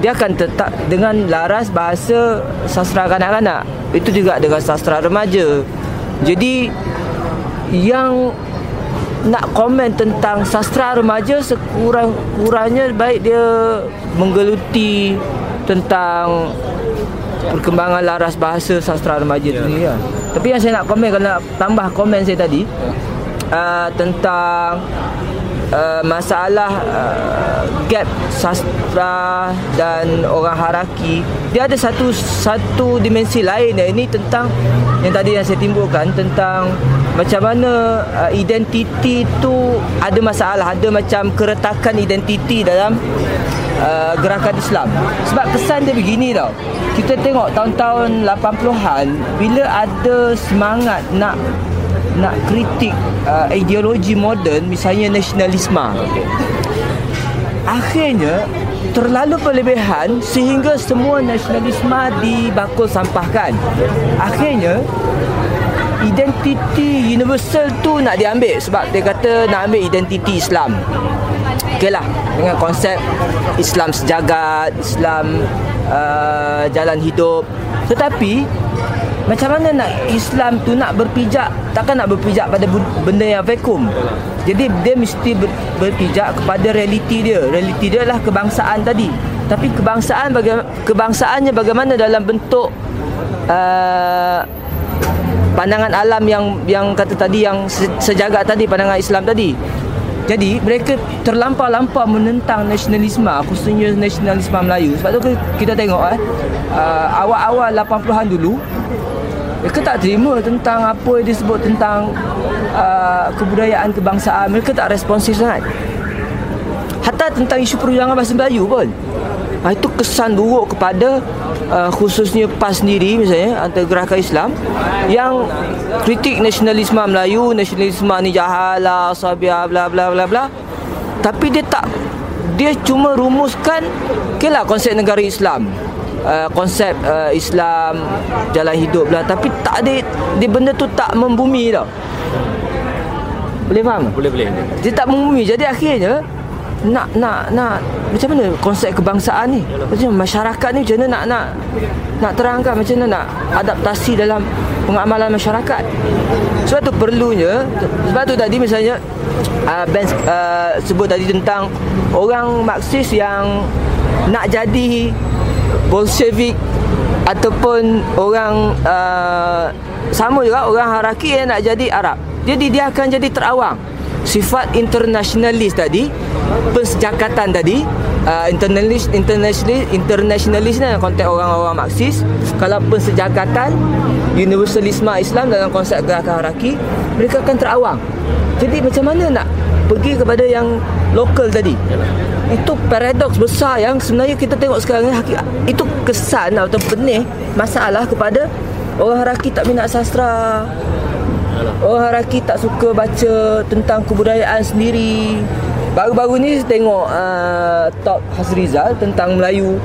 dia akan tetap dengan laras bahasa sastra kanak-kanak. Itu juga dengan sastra remaja. Jadi yang nak komen tentang sastra remaja sekurang-kurangnya baik dia menggeluti tentang perkembangan laras bahasa sastra remaja yeah. tu ni lah. Tapi yang saya nak komen kalau nak tambah komen saya tadi uh, tentang uh, masalah uh, gap sastra dan orang haraki dia ada satu satu dimensi lain yang ini tentang yang tadi yang saya timbulkan tentang macam mana uh, identiti tu ada masalah ada macam keretakan identiti dalam uh, gerakan Islam. Sebab kesan dia begini tau. Kita tengok tahun-tahun 80-an bila ada semangat nak nak kritik uh, ideologi moden misalnya nasionalisme. Akhirnya terlalu berlebihan sehingga semua nasionalisme dibakul sampahkan. Akhirnya identiti universal tu nak diambil sebab dia kata nak ambil identiti Islam. Okey lah dengan konsep Islam sejagat Islam uh, jalan hidup. Tetapi macam mana nak Islam tu nak berpijak? Takkan nak berpijak pada benda yang vakum? Jadi dia mesti ber, berpijak kepada realiti dia. Realiti dia adalah kebangsaan tadi. Tapi kebangsaan baga- kebangsaannya bagaimana dalam bentuk uh, pandangan alam yang yang kata tadi yang sejagat tadi pandangan Islam tadi. Jadi mereka terlampau-lampau menentang nasionalisme khususnya nasionalisme Melayu. Sebab tu kita tengok eh uh, awal-awal 80-an dulu mereka tak terima tentang apa yang disebut tentang uh, kebudayaan kebangsaan. Mereka tak responsif sangat. Hatta tentang isu perjuangan bahasa Melayu pun itu kesan buruk kepada uh, khususnya PAS sendiri misalnya antara gerakan Islam yang kritik nasionalisme Melayu nasionalisme ni jahat lah sabiah bla bla bla bla. Tapi dia tak dia cuma rumuskan okay lah konsep negara Islam. Uh, konsep uh, Islam jalan hidup lah. Tapi tak ada dia benda tu tak membumi tau. Boleh faham? Boleh boleh. Dia tak membumi. Jadi akhirnya nak nak nak. Macam mana konsep kebangsaan ni? Macam mana masyarakat ni macam mana nak nak nak terangkan? Macam mana nak adaptasi dalam pengamalan masyarakat? Sebab tu perlunya sebab tu tadi misalnya uh, Ben uh, sebut tadi tentang orang Marxis yang nak jadi Bolshevik ataupun orang uh, sama juga orang Haraki yang nak jadi Arab. Jadi dia akan jadi terawang sifat internasionalis tadi pensejakatan tadi uh, internalis internationalis internationalis ni dalam konteks orang-orang Marxis. Kalau pensejakatan universalisme Islam dalam konsep gerakan haraki mereka akan terawang. Jadi macam mana nak pergi kepada yang lokal tadi? Itu paradoks besar yang sebenarnya kita tengok sekarang ni itu kesan atau benih masalah kepada orang haraki tak minat sastra Orang Haraki tak suka baca tentang kebudayaan sendiri. Baru-baru ni saya tengok uh, Top Hasrizal tentang Melayu.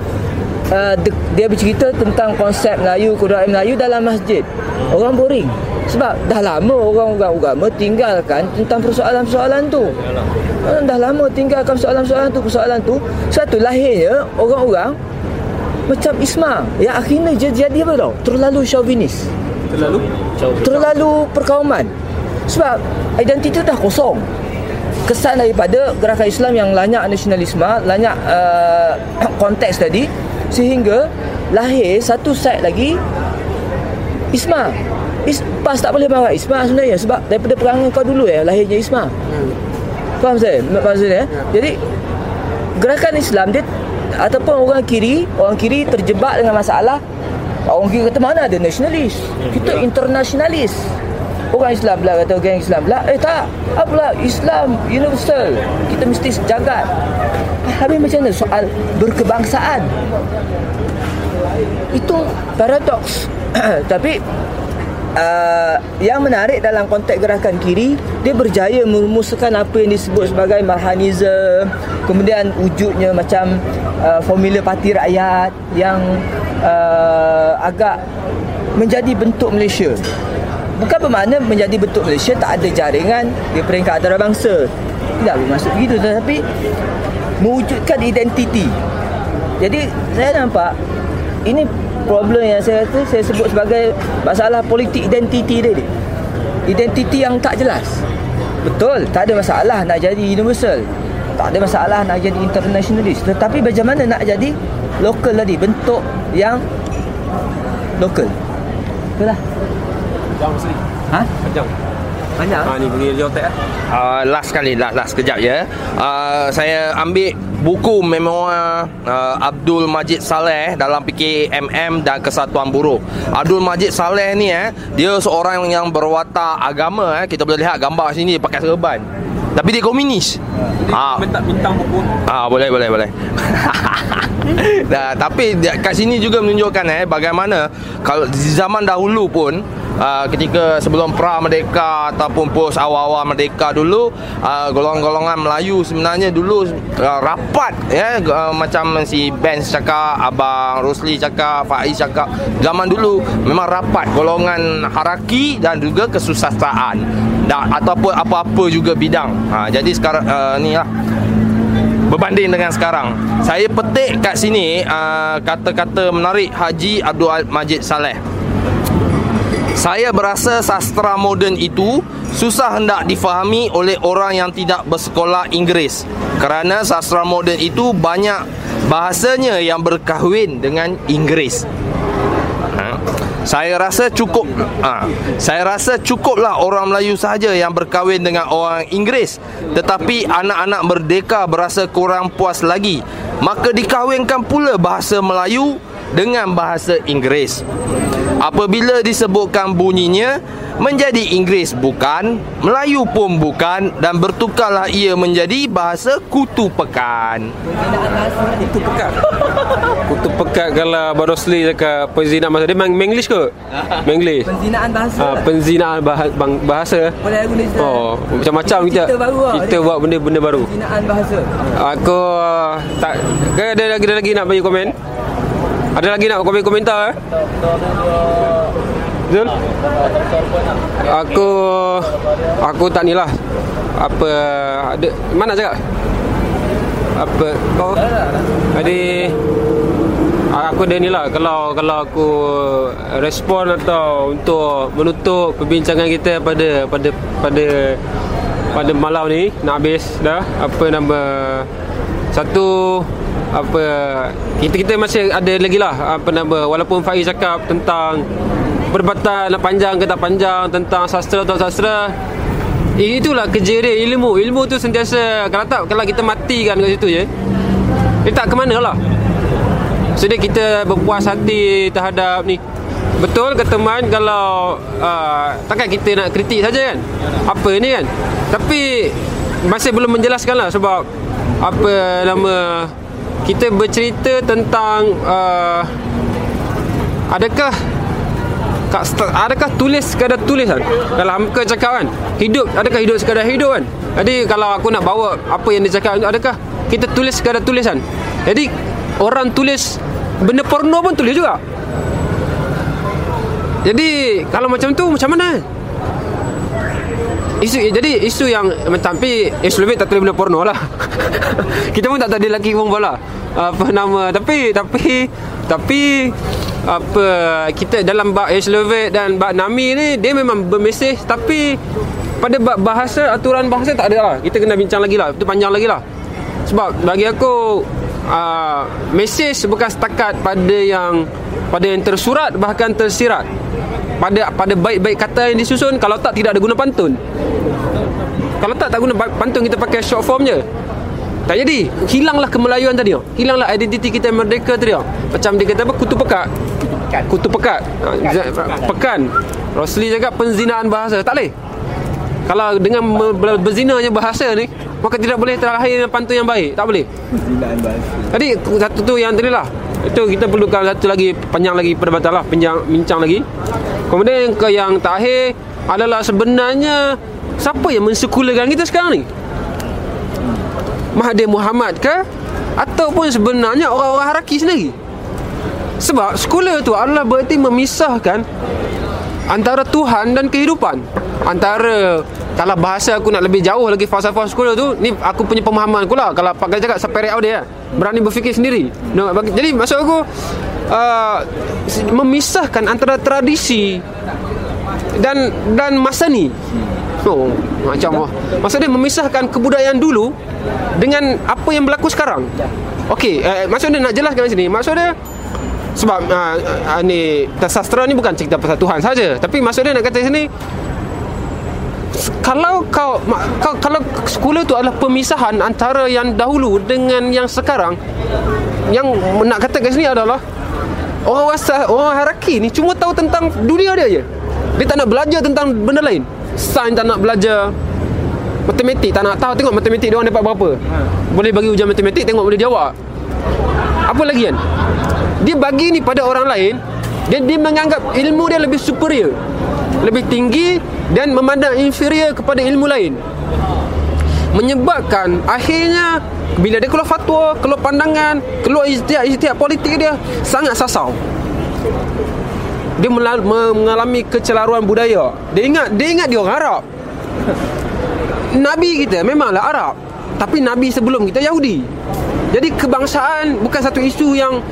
Uh, dia bercerita tentang konsep Melayu, kebudayaan Melayu dalam masjid. Orang boring. Sebab dah lama orang-orang agama tinggalkan tentang persoalan-persoalan tu. Orang dah lama tinggalkan persoalan-persoalan tu, persoalan tu. Satu lahirnya orang-orang macam Isma yang akhirnya dia jadi apa tau? Terlalu chauvinis. Terlalu? Terlalu perkauman. Sebab identiti dah kosong. Kesan daripada gerakan Islam yang lanyak nasionalisme lanyak uh, konteks tadi sehingga lahir satu set lagi Isma. Is, PAS tak boleh marah Isma sebenarnya sebab daripada perangai kau dulu ya lahirnya Isma. Hmm. faham saya? faham saya ya? jadi gerakan Islam dia ataupun orang kiri orang kiri terjebak dengan masalah Orang kira kata mana ada nasionalis? Kita internasionalis. Orang Islam pula kata orang Islam pula. Eh tak. Apalah Islam universal? Kita mesti sejagat Habis macam mana? Soal berkebangsaan. Itu paradoks. Tapi uh, Yang menarik dalam konteks gerakan kiri Dia berjaya merumuskan apa yang disebut sebagai Marhanism Kemudian wujudnya macam uh, Formula parti rakyat Yang uh, agak menjadi bentuk Malaysia. Bukan bermakna menjadi bentuk Malaysia tak ada jaringan di peringkat antarabangsa. Tidak bermaksud begitu tetapi mewujudkan identiti. Jadi saya nampak ini problem yang saya kata saya sebut sebagai masalah politik identiti dia ni. Identiti yang tak jelas. Betul, tak ada masalah nak jadi universal. Tak ada masalah nak jadi internationalist. Tetapi bagaimana nak jadi lokal tadi bentuk yang lokal itulah Jam mesti ha Jam banyak Ha ni pergi Jom tak uh, Last sekali Last, last sekejap ya uh, Saya ambil buku memoir uh, Abdul Majid Saleh dalam PKMM dan Kesatuan Buruh. Abdul Majid Saleh ni eh dia seorang yang berwatak agama eh kita boleh lihat gambar sini dia pakai serban. Tapi dia komunis. Ha. Minta bintang buku Ah boleh boleh boleh. nah, tapi kat sini juga menunjukkan eh bagaimana kalau di zaman dahulu pun uh, ketika sebelum pra merdeka ataupun pos awal-awal merdeka dulu uh, golongan-golongan Melayu sebenarnya dulu uh, rapat ya. Uh, macam si Ben cakap abang Rosli cakap Faiz cakap zaman dulu memang rapat golongan haraki dan juga kesusastraan dan ataupun apa-apa juga bidang. Ha, jadi sekarang uh, ni lah berbanding dengan sekarang. Saya petik kat sini uh, kata-kata menarik Haji Abdul Majid Saleh saya berasa sastra moden itu susah hendak difahami oleh orang yang tidak bersekolah Inggeris. Kerana sastra moden itu banyak bahasanya yang berkahwin dengan Inggeris. Ha? Saya rasa cukup ha, Saya rasa cukuplah orang Melayu sahaja yang berkahwin dengan orang Inggeris. Tetapi anak-anak merdeka berasa kurang puas lagi. Maka dikahwinkan pula bahasa Melayu dengan bahasa Inggeris apabila disebutkan bunyinya menjadi Inggeris bukan, Melayu pun bukan dan bertukarlah ia menjadi bahasa kutu pekan. Kutu pekat Kutu pekat kalau Abang Rosli cakap Penzinaan bahasa Dia memang Menglish ke? Menglish Penzinaan bahasa. ha, Penzinaan bahasa, bahasa. Boleh guna. Oh, macam-macam kita Cerita baru lah. Kita buat benda-benda baru Penzinaan bahasa. Aku uh, tak ke ada lagi ada lagi nak bagi komen? Ada lagi nak komen komentar eh? Betul? Aku aku tak ni lah. Apa ada mana cakap? Apa kau? Jadi aku ada ni lah kalau kalau aku respon atau untuk menutup perbincangan kita pada pada pada pada malam ni nak habis dah apa nama satu apa kita kita masih ada lagi lah apa nama walaupun Faiz cakap tentang perdebatan nak panjang ke tak panjang tentang sastra atau sastra itulah kerja dia ilmu. Ilmu tu sentiasa kalau tak kalau kita matikan kat situ je dia tak ke mana lah. So dia kita berpuas hati terhadap ni. Betul kata Man kalau uh, takkan kita nak kritik saja kan? Apa ni kan? Tapi masih belum menjelaskan lah sebab apa nama kita bercerita tentang uh, adakah adakah tulis sekadar tulis kan? Kalau Hamka cakap kan? Hidup Adakah hidup sekadar hidup kan? Jadi kalau aku nak bawa Apa yang dia cakap Adakah kita tulis sekadar tulis kan? Jadi Orang tulis Benda porno pun tulis juga. Jadi Kalau macam tu Macam mana Isu jadi isu yang tapi isu lebih tak benda porno lah. kita pun tak dia lelaki perempuan lah. Apa nama tapi tapi tapi apa kita dalam bab Ace Lovett dan bab Nami ni dia memang bermesej tapi pada bab bahasa aturan bahasa tak ada lah. Kita kena bincang lagi lah. Itu panjang lagi lah. Sebab bagi aku uh, mesej bukan setakat pada yang pada yang tersurat bahkan tersirat. Pada pada baik-baik kata yang disusun kalau tak tidak ada guna pantun. Kalau tak tak guna pantun kita pakai short form je. Tak jadi. Hilanglah kemelayuan tadi. Hilanglah identiti kita merdeka tadi. Macam dia kata apa? Kutu pekat. Kutu pekat. Ha, pekan. Rosli cakap penzinaan bahasa. Tak boleh. Kalau dengan berzinanya bahasa ni maka tidak boleh terlahir pantun yang baik. Tak boleh. Penzinaan bahasa. jadi satu tu yang tadi lah itu kita perlukan satu lagi panjang lagi perdebatan lah panjang bincang lagi. Kemudian ke yang terakhir adalah sebenarnya siapa yang mensekulakan kita sekarang ni? Mahathir Muhammad ke? Ataupun sebenarnya orang-orang haraki sendiri? Sebab sekular tu adalah berarti memisahkan antara Tuhan dan kehidupan. Antara kalau bahasa aku nak lebih jauh lagi falsafah sekolah tu ni aku punya pemahaman aku lah. Kalau pakai cakap sampai out dia berani berfikir sendiri. No, bagi, jadi maksud aku uh, memisahkan antara tradisi dan dan masa ni. Oh, macam oh. maksud dia memisahkan kebudayaan dulu dengan apa yang berlaku sekarang. Okey, uh, maksud dia nak jelaskan sini maksud dia sebab uh, uh, ni sastra ni bukan cerita pasal Tuhan saja. Tapi maksud dia nak kata sini kalau kau, kau kalau sekolah tu adalah pemisahan antara yang dahulu dengan yang sekarang yang nak kata kat sini adalah orang wasa orang haraki ni cuma tahu tentang dunia dia je. Dia tak nak belajar tentang benda lain. Sains tak nak belajar matematik tak nak tahu. Tengok matematik dia orang dapat berapa. Boleh bagi ujian matematik tengok boleh jawab. Apa lagi kan dia bagi ni pada orang lain dan dia menganggap ilmu dia lebih superior lebih tinggi dan memandang inferior kepada ilmu lain. Menyebabkan akhirnya bila dia keluar fatwa keluar pandangan keluar ijtihad-ijtihad politik dia sangat sasau. Dia mengalami kecelaruan budaya. Dia ingat dia ingat dia orang Arab. Nabi kita memanglah Arab tapi Nabi sebelum kita Yahudi. Jadi kebangsaan bukan satu isu yang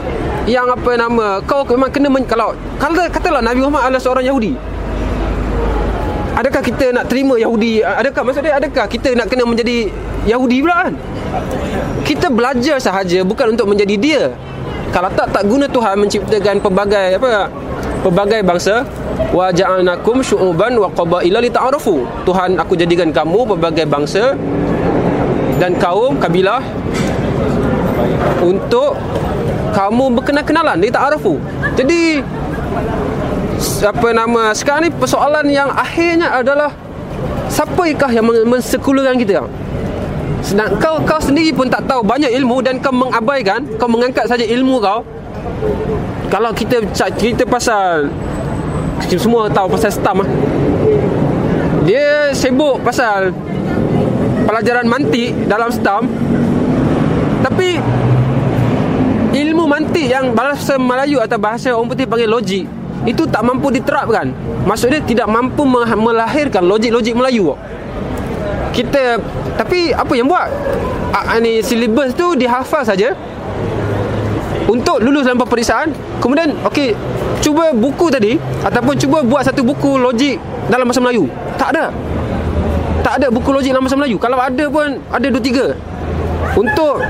yang apa nama kau memang kena men, kalau kalau katalah Nabi Muhammad adalah seorang Yahudi. Adakah kita nak terima Yahudi? Adakah maksud dia adakah kita nak kena menjadi Yahudi pula kan? Kita belajar sahaja bukan untuk menjadi dia. Kalau tak tak guna Tuhan menciptakan pelbagai apa pelbagai bangsa. Wa ja'alnakum syu'uban wa qabaila lita'arafu. Tuhan aku jadikan kamu pelbagai bangsa dan kaum kabilah untuk kamu berkenal-kenalan dia tak arafu jadi apa nama sekarang ni persoalan yang akhirnya adalah siapakah yang men- mensekulakan kita Sedang kau kau sendiri pun tak tahu banyak ilmu dan kau mengabaikan, kau mengangkat saja ilmu kau. Kalau kita cerita pasal semua tahu pasal STAM ah. Dia sibuk pasal pelajaran mantik dalam STAM. Tapi mantik yang bahasa Melayu atau bahasa orang putih panggil logik itu tak mampu diterapkan. Maksudnya tidak mampu melahirkan logik-logik Melayu. Kita tapi apa yang buat? Ah, ni silibus tu dihafal saja untuk lulus dalam peperiksaan. Kemudian okey, cuba buku tadi ataupun cuba buat satu buku logik dalam bahasa Melayu. Tak ada. Tak ada buku logik dalam bahasa Melayu. Kalau ada pun ada dua tiga. Untuk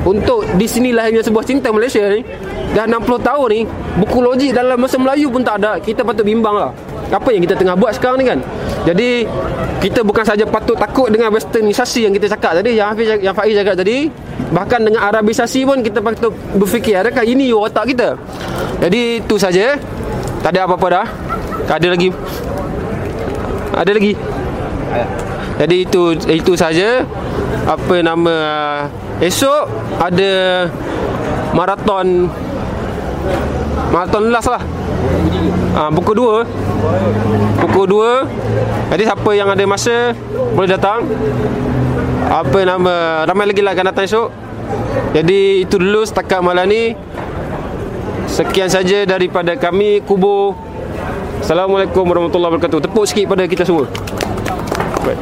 untuk di sini lahirnya sebuah cinta Malaysia ni dah 60 tahun ni buku logik dalam bahasa Melayu pun tak ada. Kita patut bimbang lah. Apa yang kita tengah buat sekarang ni kan? Jadi kita bukan saja patut takut dengan westernisasi yang kita cakap tadi yang Hafiz yang Faiz cakap tadi bahkan dengan arabisasi pun kita patut berfikir adakah ini otak kita? Jadi itu saja. Tak ada apa-apa dah. Ada lagi. Ada lagi? Jadi itu itu saja. Apa nama esok ada maraton maraton last lah. Ah pukul 2. Pukul 2. Jadi siapa yang ada masa boleh datang. Apa nama ramai lagi lah akan datang esok. Jadi itu dulu setakat malam ni. Sekian saja daripada kami Kubu. Assalamualaikum warahmatullahi wabarakatuh. Tepuk sikit pada kita semua. Baik.